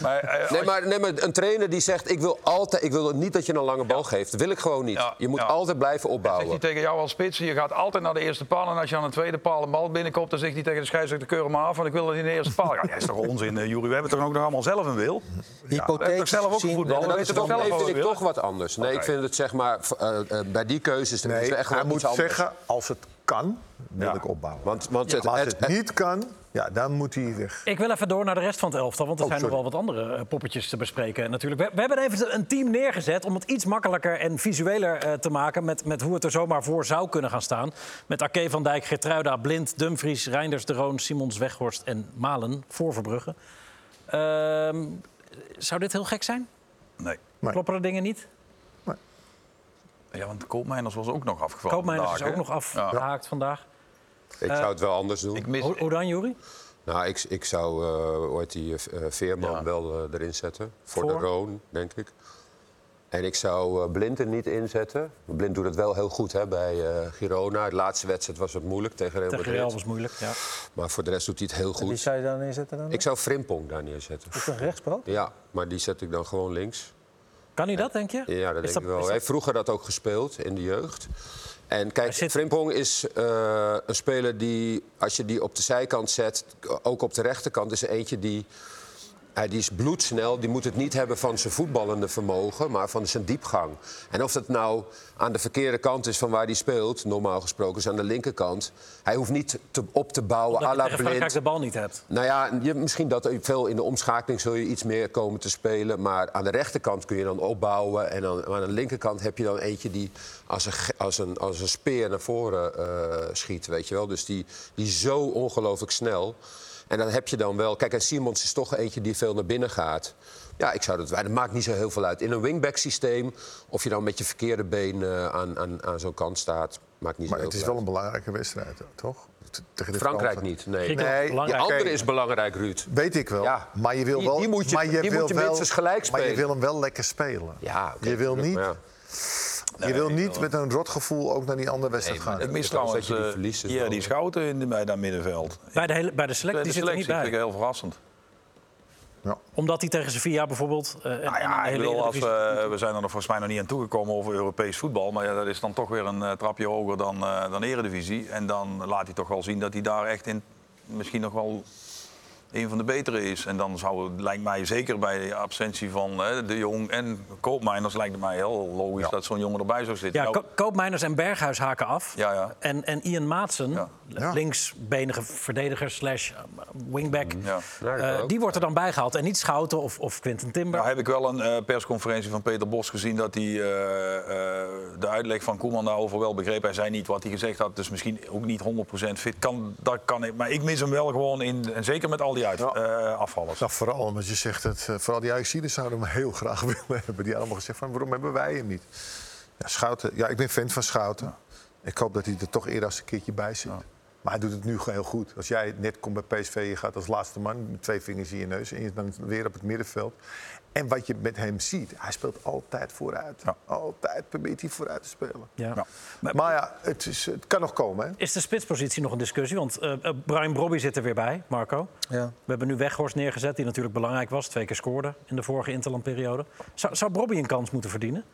Maar, Nee, als- maar, nee, maar een trainer die zegt: ik wil altijd, ik wil niet dat je een lange bal geeft. Dat wil ik gewoon niet. Ja, je moet ja. altijd blijven Zegt opbouwen. hij tegen jou als spits, je gaat altijd naar de eerste paal. En als je aan de tweede paal een bal binnenkomt, dan zegt hij tegen de scheidsrechter: keur maar af, want ik wil dat in de eerste paal. Ja, dat is toch onzin, eh, Juri? We hebben toch ook nog allemaal zelf een wil? we hebben toch Hypothetisch zelf ook gevoetbald? Maar We dat is toch zelf nee, wat vind we ik toch wat anders. Nee, ik vind het zeg maar eh, eh, bij die keuzes Nee, echt hij moet zeggen, als het kan, wil Ja. ik opbouwen. Want, want Ja, het, als het- het niet kan, ja, dan moet hij weg. Ik wil even door naar de rest van het elftal, want er Oh, zijn nog wel wat andere eh, poppetjes te bespreken natuurlijk. We, we hebben even een team neergezet om het iets makkelijker en visueler eh, te maken... Met, met hoe het er zomaar voor zou kunnen gaan staan. Met Arke van Dijk, Gertruida, Blind, Dumfries, Reinders, De Roon, Simons, Weghorst en Malen voor Verbrugge. Ehm, zou dit heel gek zijn? Nee. Kloppen er dingen niet? Ja, want Koopmeiners was ook nog afgevallen Koopmeiners is vandaag, ook hè? nog Ja. afgehaakt vandaag. Ik Eh, zou het wel anders doen. Ik mis, Hoe, hoe dan, Jury? Nou, ik, ik zou uh, ooit die eh, Veerman wel eh, erin zetten. Voor, Voor? de Roon, denk ik. En ik zou eh, Blind er niet inzetten. Blind doet het wel heel goed hè, bij eh, Girona. De laatste wedstrijd was het moeilijk tegen Real Tegen Madrid. Real was moeilijk, ja. Maar voor de rest doet hij het heel En wie goed. zou je dan neerzetten dan? Ik zou Frimpong daar neerzetten. Is dat een rechtsbal? Ja, maar die zet ik dan gewoon links. Kan hij dat, denk je? Ja, dat Is denk dat- ik wel. Hij heeft vroeger dat ook gespeeld in de jeugd. En kijk, Frimpong is eh, een speler die, als je die op de zijkant zet, ook op de rechterkant, is er eentje die. Hij die is bloedsnel, die moet het niet hebben van zijn voetballende vermogen, maar van zijn diepgang. En of dat nou aan de verkeerde kant is van waar hij speelt, normaal gesproken, is aan de linkerkant. Hij hoeft niet te, op te bouwen à je la blind. de bal niet hebt. Nou ja, je, misschien dat veel in de omschakeling zul je iets meer komen te spelen. Maar aan de rechterkant kun je dan opbouwen. En dan, aan de linkerkant heb je dan eentje die als een, als een, als een speer naar voren eh, schiet. Weet je wel? Dus die, die zo ongelooflijk snel. En dan heb je dan wel... Kijk, en Simons is toch eentje die veel naar binnen gaat. Ja, ik zou dat... Dat maakt niet zo heel veel uit. In een wingback-systeem, of je dan met je verkeerde been eh, aan, aan, aan zo'n kant staat... Maakt niet Maar zo heel het is wel een belangrijke wedstrijd, toch? Frankrijk niet, nee. Nee, oké. andere is belangrijk, Ruud. Weet ik wel. Ja. Maar je wil Die- wel. die moet je- maar je die wil moet je wel, minstens gelijk Maar je spelen. wil hem wel lekker spelen. Ja, oké, je wil niet, maar ja. Je wil niet met een rotgevoel ook naar die andere wedstrijd gaan. Ik mis Dat is dat trouwens je die eh, ja, die Schouten in de, bij dat middenveld. Bij de, hele, bij de De, selectie zit er niet selectie vind ik bij. heel verrassend. Omdat hij tegen Sevilla bijvoorbeeld... eh, en- Nou ja, ik hele bedoel, als we, zijn er nog volgens mij nog niet aan toegekomen over Europees voetbal. Maar ja, dat is dan toch weer een eh, trapje hoger dan, eh dan Eredivisie. En dan laat hij toch wel zien dat hij daar echt in misschien nog wel een van de betere is. En dan zou het, lijkt mij zeker bij de absentie van eh, De Jong en Koopmeiners... lijkt het mij heel logisch dat zo'n jongen erbij zou zitten. Ja, Nou, Ko- Koopmeiners en Berghuis haken af. Ja, ja. En, en Ian Maatsen, Ja. linksbenige verdediger slash uh, wingback... ja. eh, die wordt er dan bijgehaald. En niet Schouten of, of Quinten Timber. Nou heb ik wel een eh, persconferentie van Peter Bos gezien... dat hij eh, eh, de uitleg van Koeman daarover wel begreep. Hij zei niet wat hij gezegd had, dus misschien ook niet 100% fit. Kan, dat kan ik, maar ik mis hem wel gewoon in... En zeker met al die uit, eh, afvallers. Nou, vooral omdat je zegt dat eh, vooral die Ajaxiden zouden hem heel graag willen hebben. Die allemaal gezegd van waarom hebben wij hem niet? Ja, Schouten, ja, ik ben fan van Schouten. Ik hoop dat hij er toch eerder als een keertje bij zit. Maar hij doet het nu heel goed. Als jij net komt bij PSV, je gaat als laatste man met twee vingers in je neus en je dan weer op het middenveld. En wat je met hem ziet, hij speelt altijd vooruit. Altijd probeert hij vooruit te spelen. Ja. Maar, ja, het, is, het kan nog komen. Hè? Is de spitspositie nog een discussie? Want eh, eh, Brian Brobby zit er weer bij, Marco. Ja. We hebben nu Weghorst neergezet, die natuurlijk belangrijk was. Twee keer scoorde in de vorige interlandperiode. Zou, zou Brobby een kans moeten verdienen?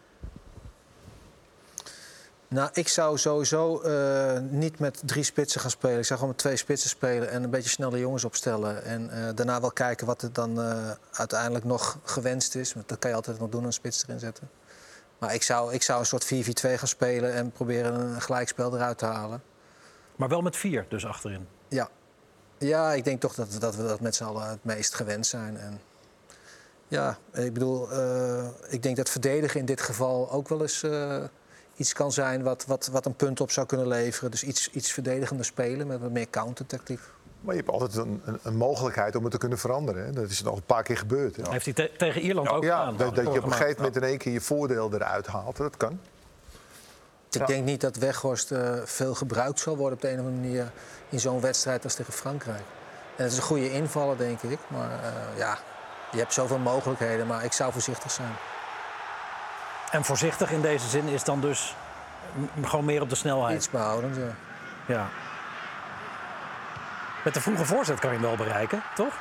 Nou, ik zou sowieso eh, niet met drie spitsen gaan spelen. Ik zou gewoon met twee spitsen spelen en een beetje snelle jongens opstellen. En eh, daarna wel kijken wat er dan eh, uiteindelijk nog gewenst is. Want dat kan je altijd nog doen, een spits erin zetten. Maar ik zou, ik zou een soort 4-4-2 gaan spelen en proberen een gelijkspel eruit te halen. Maar wel met vier dus achterin. Ja, ja ik denk toch dat, dat we dat met z'n allen het meest gewend zijn. En ja, ik bedoel, ik denk dat verdedigen in dit geval ook wel eens iets kan zijn wat, wat, wat een punt op zou kunnen leveren. Dus iets, iets verdedigender spelen met wat meer countertactiek. Maar je hebt altijd een, een, een mogelijkheid om het te kunnen veranderen. Hè? Dat is nog een paar keer gebeurd. Hè? Heeft hij te- tegen Ierland ook ja, gedaan. dat, dat je op een gegeven moment in één keer je voordeel eruit haalt. Dat kan. Ik denk niet dat Weghorst eh, veel gebruikt zal worden op de een of andere manier in zo'n wedstrijd als tegen Frankrijk. En het is een goede invaller, denk ik. Maar eh, ja, je hebt zoveel mogelijkheden, maar ik zou voorzichtig zijn. En voorzichtig in deze zin is dan dus gewoon meer op de snelheid. Iets behoudend, ja. Ja. Met de vroege voorzet kan je hem wel bereiken, toch?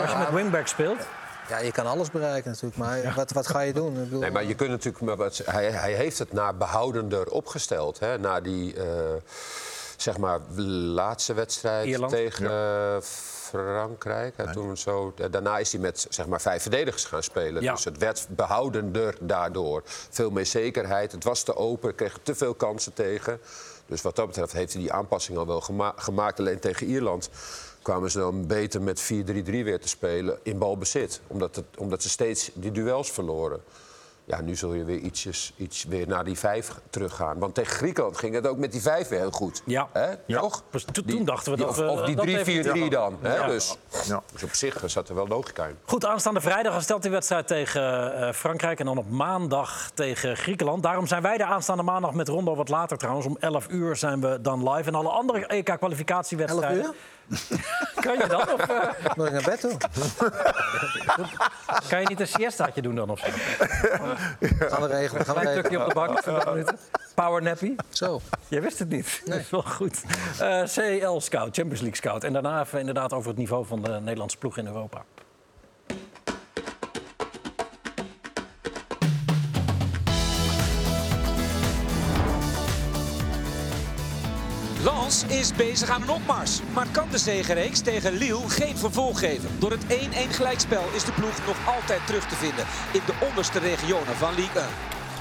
Als je met wingback speelt. Ja, je kan alles bereiken natuurlijk, maar wat, wat ga je doen? Ik bedoel, Nee, maar je kunt natuurlijk. maar wat- Hij, hij heeft het naar behoudender opgesteld. Hè? Na die eh, zeg maar laatste wedstrijd Ierland. tegen Frankrijk. hè, toen zo, eh, daarna is hij met zeg maar, vijf verdedigers gaan spelen. Ja. Dus het werd behoudender daardoor. Veel meer zekerheid. Het was te open. Kreeg te veel kansen tegen. Dus wat dat betreft heeft hij die aanpassing al wel gema- gemaakt. Alleen tegen Ierland kwamen ze dan beter met 4-3-3 weer te spelen in balbezit. Omdat, het, omdat ze steeds die duels verloren. Ja, nu zul je weer ietsjes, iets weer naar die vijf teruggaan. Want tegen Griekenland ging het ook met die vijf weer heel goed. Ja. Hè? Toch? Dus toen, Die- dachten we die- dat of, we... of die dat 3-4-3 even- dan. Hè? Ja. Dus, dus op zich zat er wel logica in. Goed, aanstaande vrijdag stelt die wedstrijd tegen eh, Frankrijk... en dan op maandag tegen Griekenland. Daarom zijn wij de aanstaande maandag met Rondo wat later trouwens. Om 11 uur zijn we dan live. En alle andere EK-kwalificatiewedstrijden... 11 Kan je dat? Of, eh, Moet ik naar bed toe? kan je niet een siestaatje doen dan? Of zo? Gaan we regelen. Gaan we Klein tukje regelen. op de bank, 20 minuten. Power nappy. Zo. Jij wist het niet. Dat is wel goed. Eh, CL Scout, Champions League Scout. En daarna even inderdaad over het niveau van de Nederlandse ploeg in Europa. Is bezig aan een opmars, maar kan de zegenreeks tegen Lille geen vervolg geven. Door het 1-1 gelijkspel is de ploeg nog altijd terug te vinden in de onderste regionen van Ligue 1.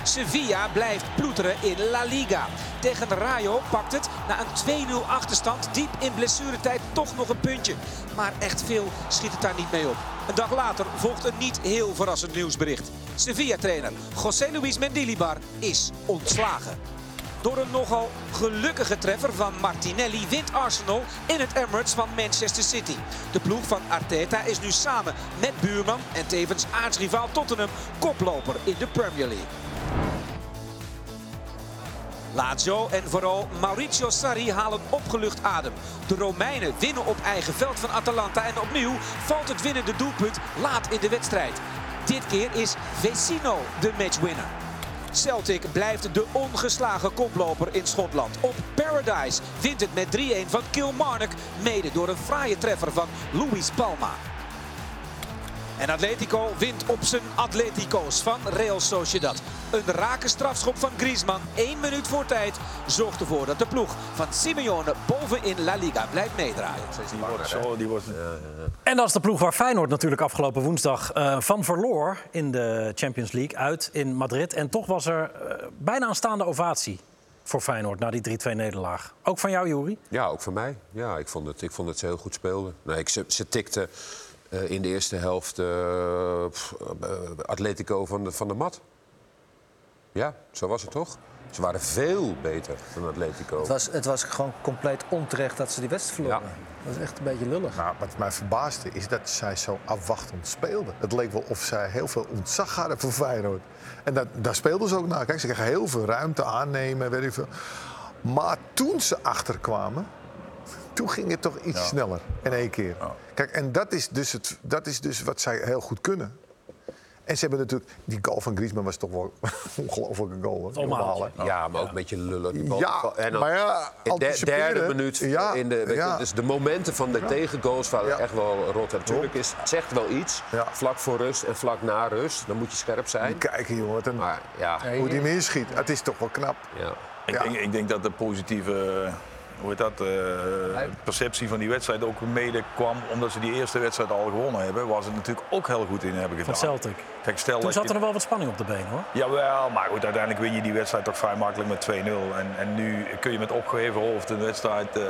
Sevilla blijft ploeteren in La Liga. Tegen Rayo pakt het na een 2-0 achterstand diep in blessuretijd toch nog een puntje. Maar echt veel schiet het daar niet mee op. Een dag later volgt een niet heel verrassend nieuwsbericht. Sevilla-trainer José Luis Mendilibar is ontslagen. Door een nogal gelukkige treffer van Martinelli wint Arsenal in het Emirates van Manchester City. De ploeg van Arteta is nu samen met buurman en tevens aartsrivaal Tottenham koploper in de Premier League. Lazio en vooral Mauricio Sarri halen opgelucht adem. De Romeinen winnen op eigen veld van Atalanta en opnieuw valt het winnende doelpunt laat in de wedstrijd. Dit keer is Vecino de matchwinner. Celtic blijft de ongeslagen koploper in Schotland. Op Paradise wint het met 3-1 van Kilmarnock, mede door een fraaie treffer van Luis Palma. En Atletico wint op zijn Atletico's van Real Sociedad. Een rake strafschop van Griezmann, één minuut voor tijd, zorgt ervoor dat de ploeg van Simeone bovenin La Liga blijft meedraaien. Zo, die wordt... En dat is de ploeg waar Feyenoord natuurlijk afgelopen woensdag eh, van verloor in de Champions League uit in Madrid. En toch was er eh, bijna een staande ovatie voor Feyenoord na die 3-2 nederlaag. Ook van jou, Juri? Ja, ook voor mij. Ja, ik vond het, ik vond het ze heel goed speelden. Nee, ik, ze, ze tikten eh, in de eerste helft pff, Atletico van de, van de mat. Ja, zo was het toch? Ze waren veel beter dan Atletico. Het was, het was gewoon compleet onterecht dat ze die wedstrijd verloren. Dat is echt een beetje lullig. Nou, wat mij verbaasde is dat zij zo afwachtend speelden. Het leek wel of zij heel veel ontzag hadden voor Feyenoord. En dat, daar speelden ze ook naar. Kijk, ze kregen heel veel ruimte aannemen, weet ik veel. Maar toen ze achterkwamen, toen ging het toch iets sneller in één keer. Kijk, en dat is, dus het, dat is dus wat zij heel goed kunnen. En ze hebben natuurlijk... Die goal van Griezmann was toch wel een ongelofelijke goal. hè? Hè? Ja, maar ook een beetje lullig. Die bal- Ja, en dan maar ja, in de derde minuut. Ja, in de, weet ja. je, dus de momenten van de tegengoals waren echt wel rot. En is het zegt wel iets. Vlak voor rust en vlak na rust. Dan moet je scherp zijn. Kijken, jongen. Wat een, maar, ja. Hoe die meer schiet. Het is toch wel knap. Ja. Ik, denk, ik denk dat de positieve hoe heet dat, eh, perceptie van die wedstrijd ook mede kwam omdat ze die eerste wedstrijd al gewonnen hebben. Waar ze het natuurlijk ook heel goed in hebben gedaan. Van Celtic. Kijk, stel Toen dat zat je- er nog wel wat spanning op de been, hoor. Jawel, maar goed, uiteindelijk win je die wedstrijd toch vrij makkelijk met 2-0. En, en nu kun je met opgeheven hoofd een wedstrijd eh,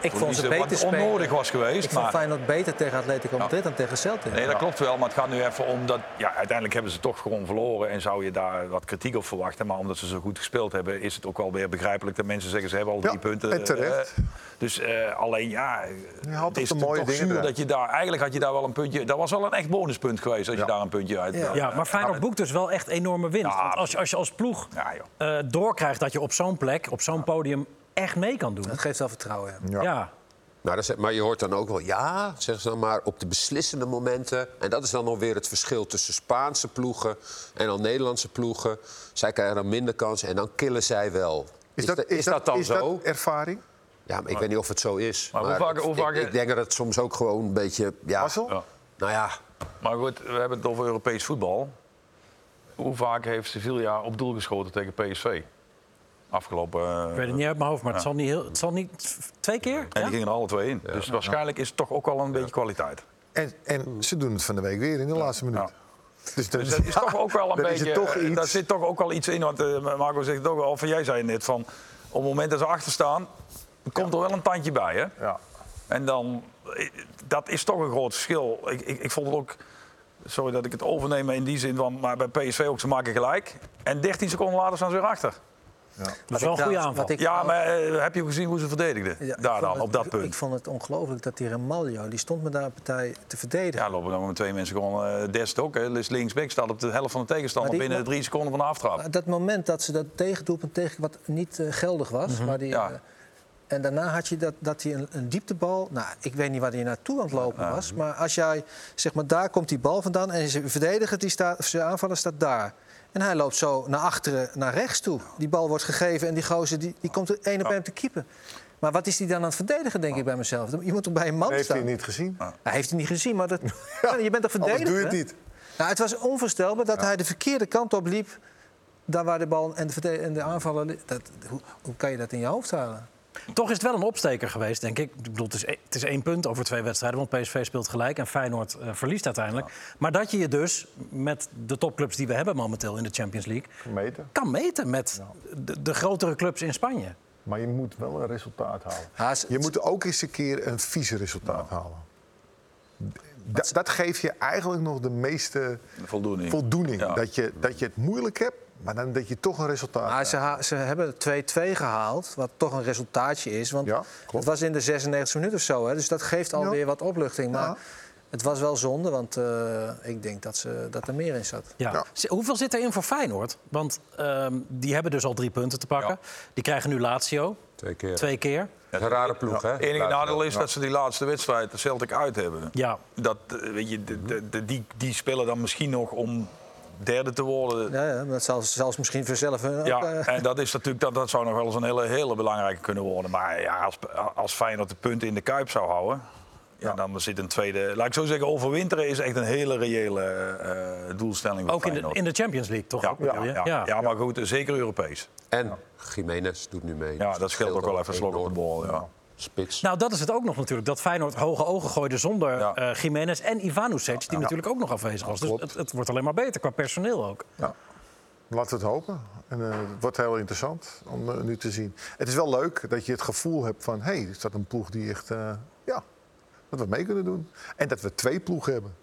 Ik vond ze Wat beter spelen. onnodig was geweest. Ik vond maar- Feyenoord beter tegen Atletico Madrid dan tegen Celtic. Nee, dat klopt wel, maar het gaat nu even om dat... Ja, uiteindelijk hebben ze toch gewoon verloren en zou je daar wat kritiek op verwachten. Maar omdat ze zo goed gespeeld hebben, is het ook wel weer begrijpelijk dat mensen zeggen ze hebben al drie punten. en terecht. Eh, dus eh, alleen, ja, had het is de mooie toch dingen zuur dat je daar... Eigenlijk had je daar wel een puntje... Dat was wel een echt bonuspunt geweest als je daar een puntje uit... Ja, eh, maar Feyenoord boekt dus wel echt enorme winst. Want als je als, je als ploeg eh, doorkrijgt dat je op zo'n plek, op zo'n podium echt mee kan doen. Dat geeft wel vertrouwen, ja. ja. Maar, dat is- maar je hoort dan ook wel, ja, zeggen ze dan maar, op de beslissende momenten. En dat is dan nog weer het verschil tussen Spaanse ploegen en dan Nederlandse ploegen. Zij krijgen dan minder kansen en dan killen zij wel. Is, dat- dat, is is dat- dat dan is dat zo? ervaring? Ja, maar ik weet niet of het zo is. Maar hoe vaak- hoe ik- vaak- ik, denk dat het soms ook gewoon een beetje... Ja, Ja. Nou ja, Maar goed, we hebben het over Europees voetbal. Hoe vaak heeft Sevilla op doel geschoten tegen PSV? Afgelopen... eh, Ik weet het niet uit mijn hoofd, maar het, zal niet heel, het zal niet twee keer. En die gingen er alle twee in. Dus waarschijnlijk is het toch ook wel een beetje kwaliteit. En, en ze doen het van de week weer in de laatste minuut. Dus, Dus dat is toch ook wel een beetje. het toch eh, iets. Daar zit toch ook wel iets in. Want eh, Marco zegt het ook al, of jij zei net van. Op het moment dat ze achter staan, komt er wel een tandje bij. Hè? Ja. En dan, eh, dat is toch een groot verschil. Ik, ik, ik vond het ook. Sorry dat ik het overneem in die zin van. Maar bij PSV ook, ze maken gelijk. En 13 seconden later staan ze weer achter. Dat is wel een goede aanval. wat ik- ja, maar eh, heb je gezien hoe ze verdedigden? Ja, ik daar vond dan, het- op dat ik- punt. Ik vond het ongelooflijk dat die Ramaljo, die stond me daar een partij te verdedigen. Ja, lopen dan met twee mensen gewoon. eh Dest ook. Hè. Dus linksback staat op de helft van de tegenstander Maar die- binnen drie seconden van de aftrap. Maar dat moment dat ze dat tegendoelpunt tegen wat niet eh, geldig was. Mhm. waar die, Ja. en daarna had je dat, dat hij een, een dieptebal. Nou, ik weet niet waar hij naartoe aan het lopen was. Maar als jij, zeg maar, daar komt die bal vandaan. En zijn verdediger, die staat, of zijn aanvaller staat daar. En hij loopt zo naar achteren, naar rechts toe. Die bal wordt gegeven en die gozer die, die komt er één op één te keeper. Maar wat is hij dan aan het verdedigen, denk ik bij mezelf. Je moet toch bij een man Heeft staan. hij niet gezien? Hij heeft het niet gezien, maar dat, je bent toch verdediger? Anders doe je het niet. Nou, het was onvoorstelbaar dat hij de verkeerde kant op liep. Daar waar de bal en de, en de aanvaller... li- Dat, hoe, hoe kan je dat in je hoofd halen? Toch is het wel een opsteker geweest, denk ik. Ik bedoel, het is, e- het is één punt over twee wedstrijden, want PSV speelt gelijk en Feyenoord eh, verliest uiteindelijk. Maar dat je je dus met de topclubs die we hebben momenteel in de Champions League Meten. kan meten met de, de grotere clubs in Spanje. Maar je moet wel een resultaat halen. Ze- Je moet ook eens een keer een vieze resultaat halen. Da- dat geeft je eigenlijk nog de meeste Voldoening. voldoening. Ja. Dat, je, dat je het moeilijk hebt, maar dan dat je toch een resultaat Maar ze, ze hebben 2-2 gehaald, wat toch een resultaatje is. Want Ja, het was in de 96 minuten of zo. Hè, dus dat geeft alweer wat opluchting. Maar Ja. het was wel zonde, want eh, ik denk dat, ze, dat er meer in zat. Ja. Ja. Hoeveel zit erin voor Feyenoord? Want ehm, die hebben dus al drie punten te pakken. Die krijgen nu Lazio twee keer. twee keer. Een rare ploeg, hè? Het enige nadeel is dat ze die laatste wedstrijd de Celtic uit hebben. Ja. Dat, eh, weet je, de, de, de- die, die spelen dan misschien nog om derde te worden. Ja, ja, dat zal zelfs misschien voor zelf... eh, Ja, ook, eh, en dat, is natuurlijk, dat, dat zou nog wel eens een hele, hele belangrijke kunnen worden. Maar ja, als, als Feyenoord de punten in de Kuip zou houden... Ja, dan zit een tweede... Laat ik zo zeggen, overwinteren is echt een hele reële eh, doelstelling voor Ook in de, in de Champions League, toch? ja, ja, ja, ja, maar goed, zeker Europees. En Jiménez doet nu mee. Ja, dat scheelt ook wel even slok op de bol. Ja. Spits. Nou, dat is het ook nog natuurlijk. Dat Feyenoord hoge ogen gooide zonder Ja. eh Jiménez en Ivanovic, die natuurlijk ook nog afwezig was. Dus het, het wordt alleen maar beter qua personeel ook. Laten we het hopen. En, eh, het wordt heel interessant om eh, nu te zien. Het is wel leuk dat je het gevoel hebt van... hé, hey, is dat een ploeg die echt... eh, ja, dat we mee kunnen doen. En dat we twee ploegen hebben.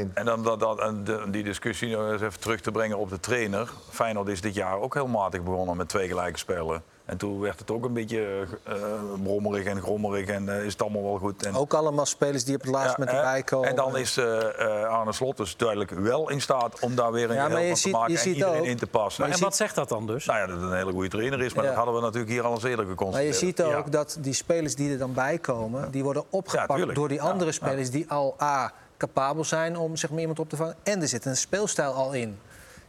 En, en dan dat, dat, en de- die discussie nog eens even terug te brengen op de trainer. Feyenoord is dit jaar ook heel matig begonnen met twee gelijke spelen. En toen werd het ook een beetje eh brommerig en grommerig en eh, is het allemaal wel goed. En, Ook allemaal spelers die op het laatste Ja, moment hè? erbij komen. En dan is eh eh, Arne Slot dus duidelijk wel in staat om daar weer een Ja, maar je van te maken en iedereen ook- in te passen. en wat zegt dat dan dus? Nou ja, dat het een hele goede trainer is, maar Ja. dat hadden we natuurlijk hier al eens eerder Maar geconstateerd. je ziet ook Ja. dat die spelers die er dan bij komen, die worden opgepakt door die andere ja. spelers die al A, capabel zijn om zeg maar, iemand op te vangen. En er zit een speelstijl al in.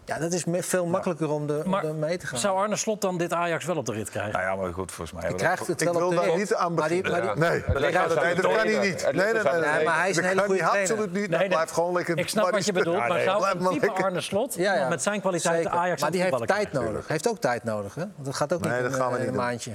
Ja, dat is me- veel makkelijker om, de, om Maar er mee te gaan. Zou Arne Slot dan dit Ajax wel op de rit krijgen? Nou ja, maar goed, volgens mij Hij hebben we krijgt het wel Ik wil op de daar rit. niet aan maar die, beginnen. maar die- Nee, dat kan hij niet. Het Nee, nee, nee, maar hij is een dat hele kan goede hij trainer. absoluut niet. Nee, blijft gewoon lekker... Ik snap wat je bedoelt, maar zou een type. Arne Slot Ja, ja. met zijn kwaliteiten Zeker. Ajax maar die heeft tijd nodig. Heeft ook tijd nodig, hè? Want dat gaat ook Nee, niet dat in, gaan we eh, in niet een maandje.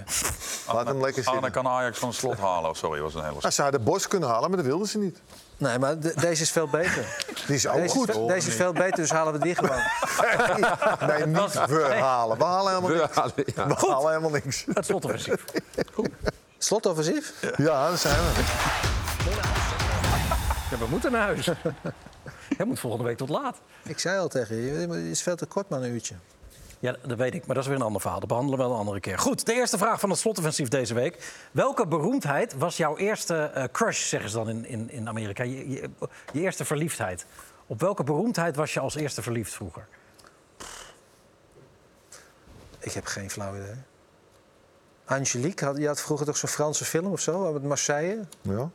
Laat hem lekker Arne zitten. kan Ajax van slot halen. Sorry, was een hele... Ze hadden Bos kunnen halen, maar dat wilden ze niet. Nee, maar de- deze is veel beter. Die is ook Deze, goed. Is, deze is veel beter, dus halen we die gewoon. Nee, niet we halen. We halen helemaal We niks. halen- ja. We halen helemaal niks. Het slotoffensief. Slotoffensief? Ja, daar zijn we. Ja, we moeten naar huis. Jij moet volgende week tot laat. Ik zei al tegen je, het is veel te kort maar een uurtje. Ja, dat weet ik, maar dat is weer een ander verhaal. Dat behandelen we wel een andere keer. Goed, de eerste vraag van het slotoffensief deze week. Welke beroemdheid was jouw eerste eh, crush, zeggen ze dan in, in, in Amerika? Je, je, je eerste verliefdheid. Op welke beroemdheid was je als eerste verliefd vroeger? Ik heb geen flauw idee. Angelique, had, je had vroeger toch zo'n Franse film of zo, met Marseille? Ja.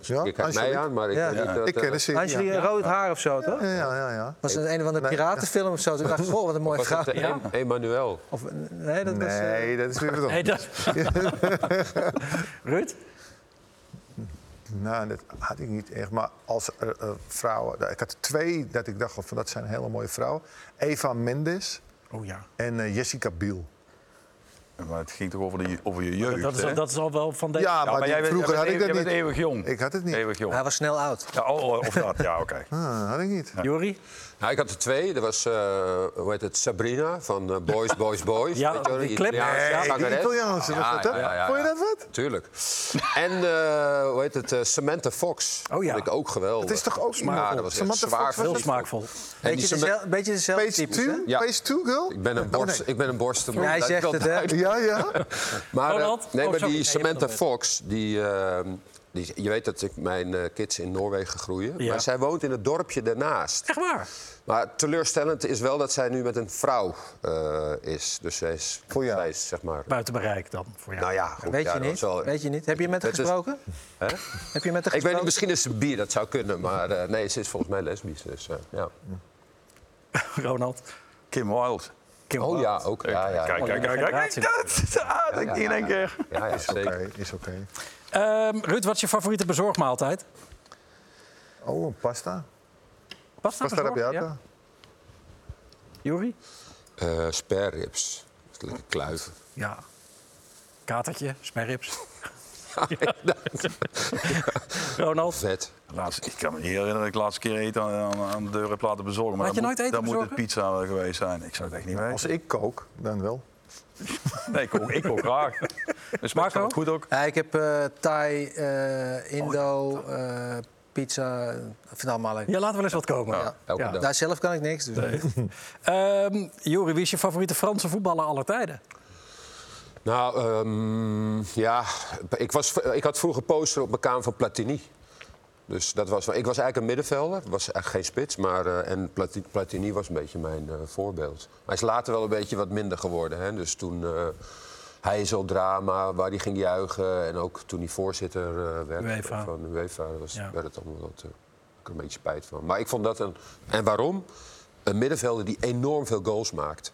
Je kijkt mij aan, maar ik Ja. weet niet dat... Ik ken eh, de. Angelique, rood haar of zo, toch? Ja, ja, ja. ja. Was het een of andere piratenfilm of zo? Toen dacht ik, goh, wat een mooie eh, Emmanuel? Of, nee, dat was... eh, Nee, dat is weer wat Nee, dat... Ruud? Nou, dat had ik niet echt. Maar als eh, eh, vrouwen... Ik had twee dat ik dacht van dat zijn hele mooie vrouwen. Eva Mendes Oh ja. en eh, Jessica Biel. Maar het ging toch over, de, over je jeugd, Dat is, hè? dat is al wel van deze... Ja, maar, die- jij bent- vroeger jij had ik bent dat eeuwig- niet. eeuwig jong. Ik had het niet. Eeuwig jong. Hij was snel oud. Ja, oh, oh, of dat, ja, oké. Ah, had ik niet. Jori? Nou, ik had er twee. Dat was, eh, hoe heet het, Sabrina van eh, Boys, Boys, Boys. Ja, Weet je die clip. Italiaanse Nee, die. Italiaanse, was dat, hè? Vond je dat wat? Tuurlijk. En, eh, hoe heet het, Samantha Fox. Oh ja. Vond ik ook geweldig. Het is toch ook smaakvol? Ja, dat was echt Samantha zwaar Fox was Heel smaakvol. En Beetje, dezelfde, beetje dezelfde Page types? 2? Ja. Page 2, girl? ik ben een, borst, ik ben een. Ja, hij zegt het, hè? Ja, ja. Maar, eh, Ronald? nee, Oh, maar die Nee, Samantha Fox, die, eh, die, je weet dat ik mijn eh, kids in Noorwegen groeien. Ja. Maar zij woont in het dorpje daarnaast. Echt waar? Maar teleurstellend is wel dat zij nu met een vrouw eh, is. Dus zij is, Voor jou. zij is zeg maar... Buiten bereik dan, voor jou. Nou ja, goed, Weet ja, je niet? is wel- Weet je niet? Heb je met haar Het is- gesproken? Hè? Heb je met haar Ik weet niet, misschien is ze bi, dat zou kunnen. Maar eh, nee, ze is volgens mij lesbisch. Dus, eh, ja. Ronald? Kim Wilde. Kim Oh ja, ook. Ja, ja, Kijk, kijk, kijk, kijk. generatie. Dat dat in één keer. Ja, ja, Is zeker. oké, is oké. Ehm, Ruud, wat is je favoriete bezorgmaaltijd? Oh, een pasta. Pasta, Pasta bezorgd? arrabbiata. Ja. Jori? Eh, spareribs. Lekker kluiven. Ja. Katertje, smerrips. Ronald? Vet. Laatst, ik kan me niet herinneren dat ik de laatste keer eten aan, aan- de deur heb laten bezorgen. Maar Had je dan nooit moet, eten dan moet het pizza geweest zijn. Ik zou het echt niet weten. Als ik kook, dan wel. Nee, ik kook graag. Marco? Marco? goed ook. Ja, ik heb eh, Thai, eh, Indo, eh, pizza. Het allemaal. Ja, laat wel eens wat komen. Ja. Daar zelf kan ik niks. Dus. Ehm, Jori, wie is je favoriete Franse voetballer aller tijden? Nou, ehm, ja, ik, was, ik had vroeger poster op mijn kamer van Platini. Dus dat was, ik was eigenlijk een middenvelder, was eigenlijk geen spits. Maar, eh, en Plati- Platini was een beetje mijn eh, voorbeeld. Hij is later wel een beetje wat minder geworden. Hè? Dus toen eh hij is al drama, waar hij ging juichen. En ook toen hij voorzitter werd UEFA. van UEFA, was, Ja. werd het allemaal wat, ik er een beetje spijt van. Maar ik vond dat een... En waarom? Een middenvelder die enorm veel goals maakt.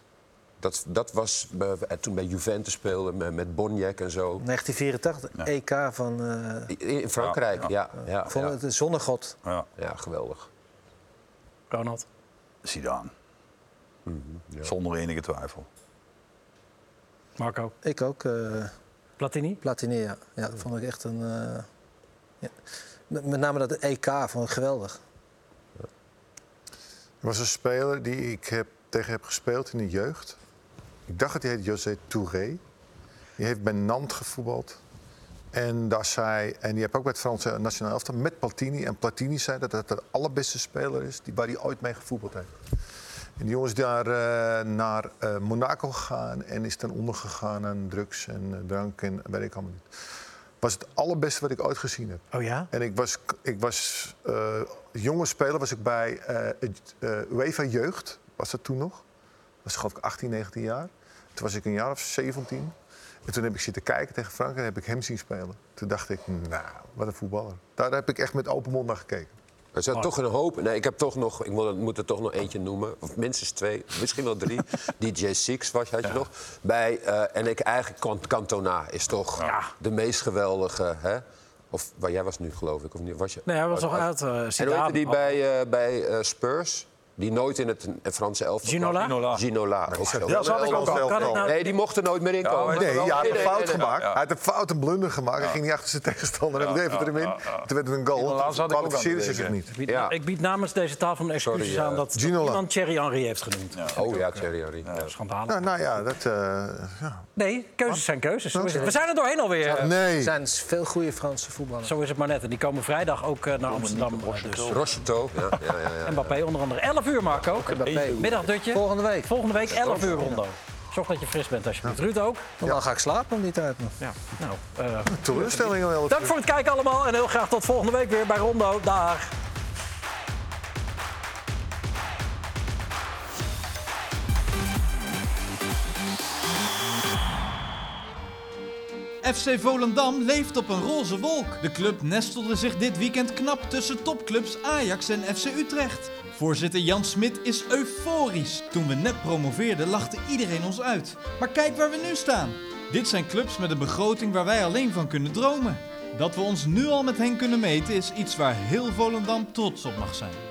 Dat, dat was bij- toen bij Juventus speelde met, met Boniek en zo. 1984, EK van eh, In Frankrijk, ja. ja, van ja, het zonnegod. Ja, ja, geweldig. Ronald? Zidane. Mhm, Zonder enige twijfel. Marco? Ik ook. eh Platini? Platini, ja. ja. Dat vond ik echt een... eh, ja. Met met name dat EK vond ik geweldig. Er was een speler die ik heb, tegen heb gespeeld in de jeugd. Ik dacht dat hij heet José Touré. Die heeft bij Nantes gevoetbald. En, daar zei, en die heeft ook bij het Franse nationaal elftal met Platini. En Platini zei dat het de allerbeste speler is die, waar hij ooit mee gevoetbald heeft. En die jongen is daar eh, naar eh, Monaco gegaan en is dan ondergegaan aan drugs en eh, drank en weet ik allemaal niet. Was het allerbeste wat ik ooit gezien heb. Oh ja? En ik was, ik was jonge speler, was ik bij UEFA Jeugd, was dat toen nog. Was geloof ik 18, 19 jaar. Toen was ik een jaar of 17. En toen heb ik zitten kijken tegen Frankrijk en heb ik hem zien spelen. Toen dacht ik, nou, wat een voetballer. Daar heb ik echt met open mond naar gekeken. Er zijn toch een hoop. Nee, ik heb toch nog. Ik moet, moet er toch nog eentje noemen. Of minstens twee, misschien wel drie. DJ Six was had je nog. Bij, eh, en ik eigenlijk Can- Cantona is toch de meest geweldige. Hè? Of waar jij was nu, geloof ik. Of niet? Was je? Nee, hij was nog Oh, uit. eh En heette die bij, eh, bij eh, Spurs? Die nooit in het Franse elftal Ginola? Ginola. zo. Ja, zat ik ook al. Het nou- Nee, die mocht er nooit meer in komen. Nee, hij had een fout gemaakt. Hij had een fout, een blunder gemaakt. Hij ging niet achter zijn tegenstander en bleef het erin. Toen werd het een goal. Toen ik kwalificeerde zich denken. niet. Ik bied, ik namens deze tafel een excuses aan dat Ginola. iemand Thierry Henry heeft genoemd. Oh ja, Thierry Henry. Schandalig. Nou, nou ja, dat... eh, ja. Nee, keuzes zijn keuzes. Zo is het. We zijn er doorheen alweer. Er Nee. zijn veel goede Franse voetballers. Zo is het maar net. En die komen vrijdag ook eh, naar Amsterdam. eh, Dus. Rocheteau. Ja, ja, ja, ja. Mbappé onder andere. 11 uur, Marco. Middagdutje. Volgende week. Volgende week 11 uur, Rondo. Zorg dat je fris bent alsjeblieft. Ruud ook. Want dan ga ik slapen om die tijd. Ja. Nou, eh, Teleurstelling wel. dank voor het kijken allemaal. En heel graag tot volgende week weer bij Rondo. Dag. FC Volendam leeft op een roze wolk. De club nestelde zich dit weekend knap tussen topclubs Ajax en FC Utrecht. Voorzitter Jan Smit is euforisch. Toen we net promoveerden lachte iedereen ons uit. Maar kijk waar we nu staan. Dit zijn clubs met een begroting waar wij alleen van kunnen dromen. Dat we ons nu al met hen kunnen meten is iets waar heel Volendam trots op mag zijn.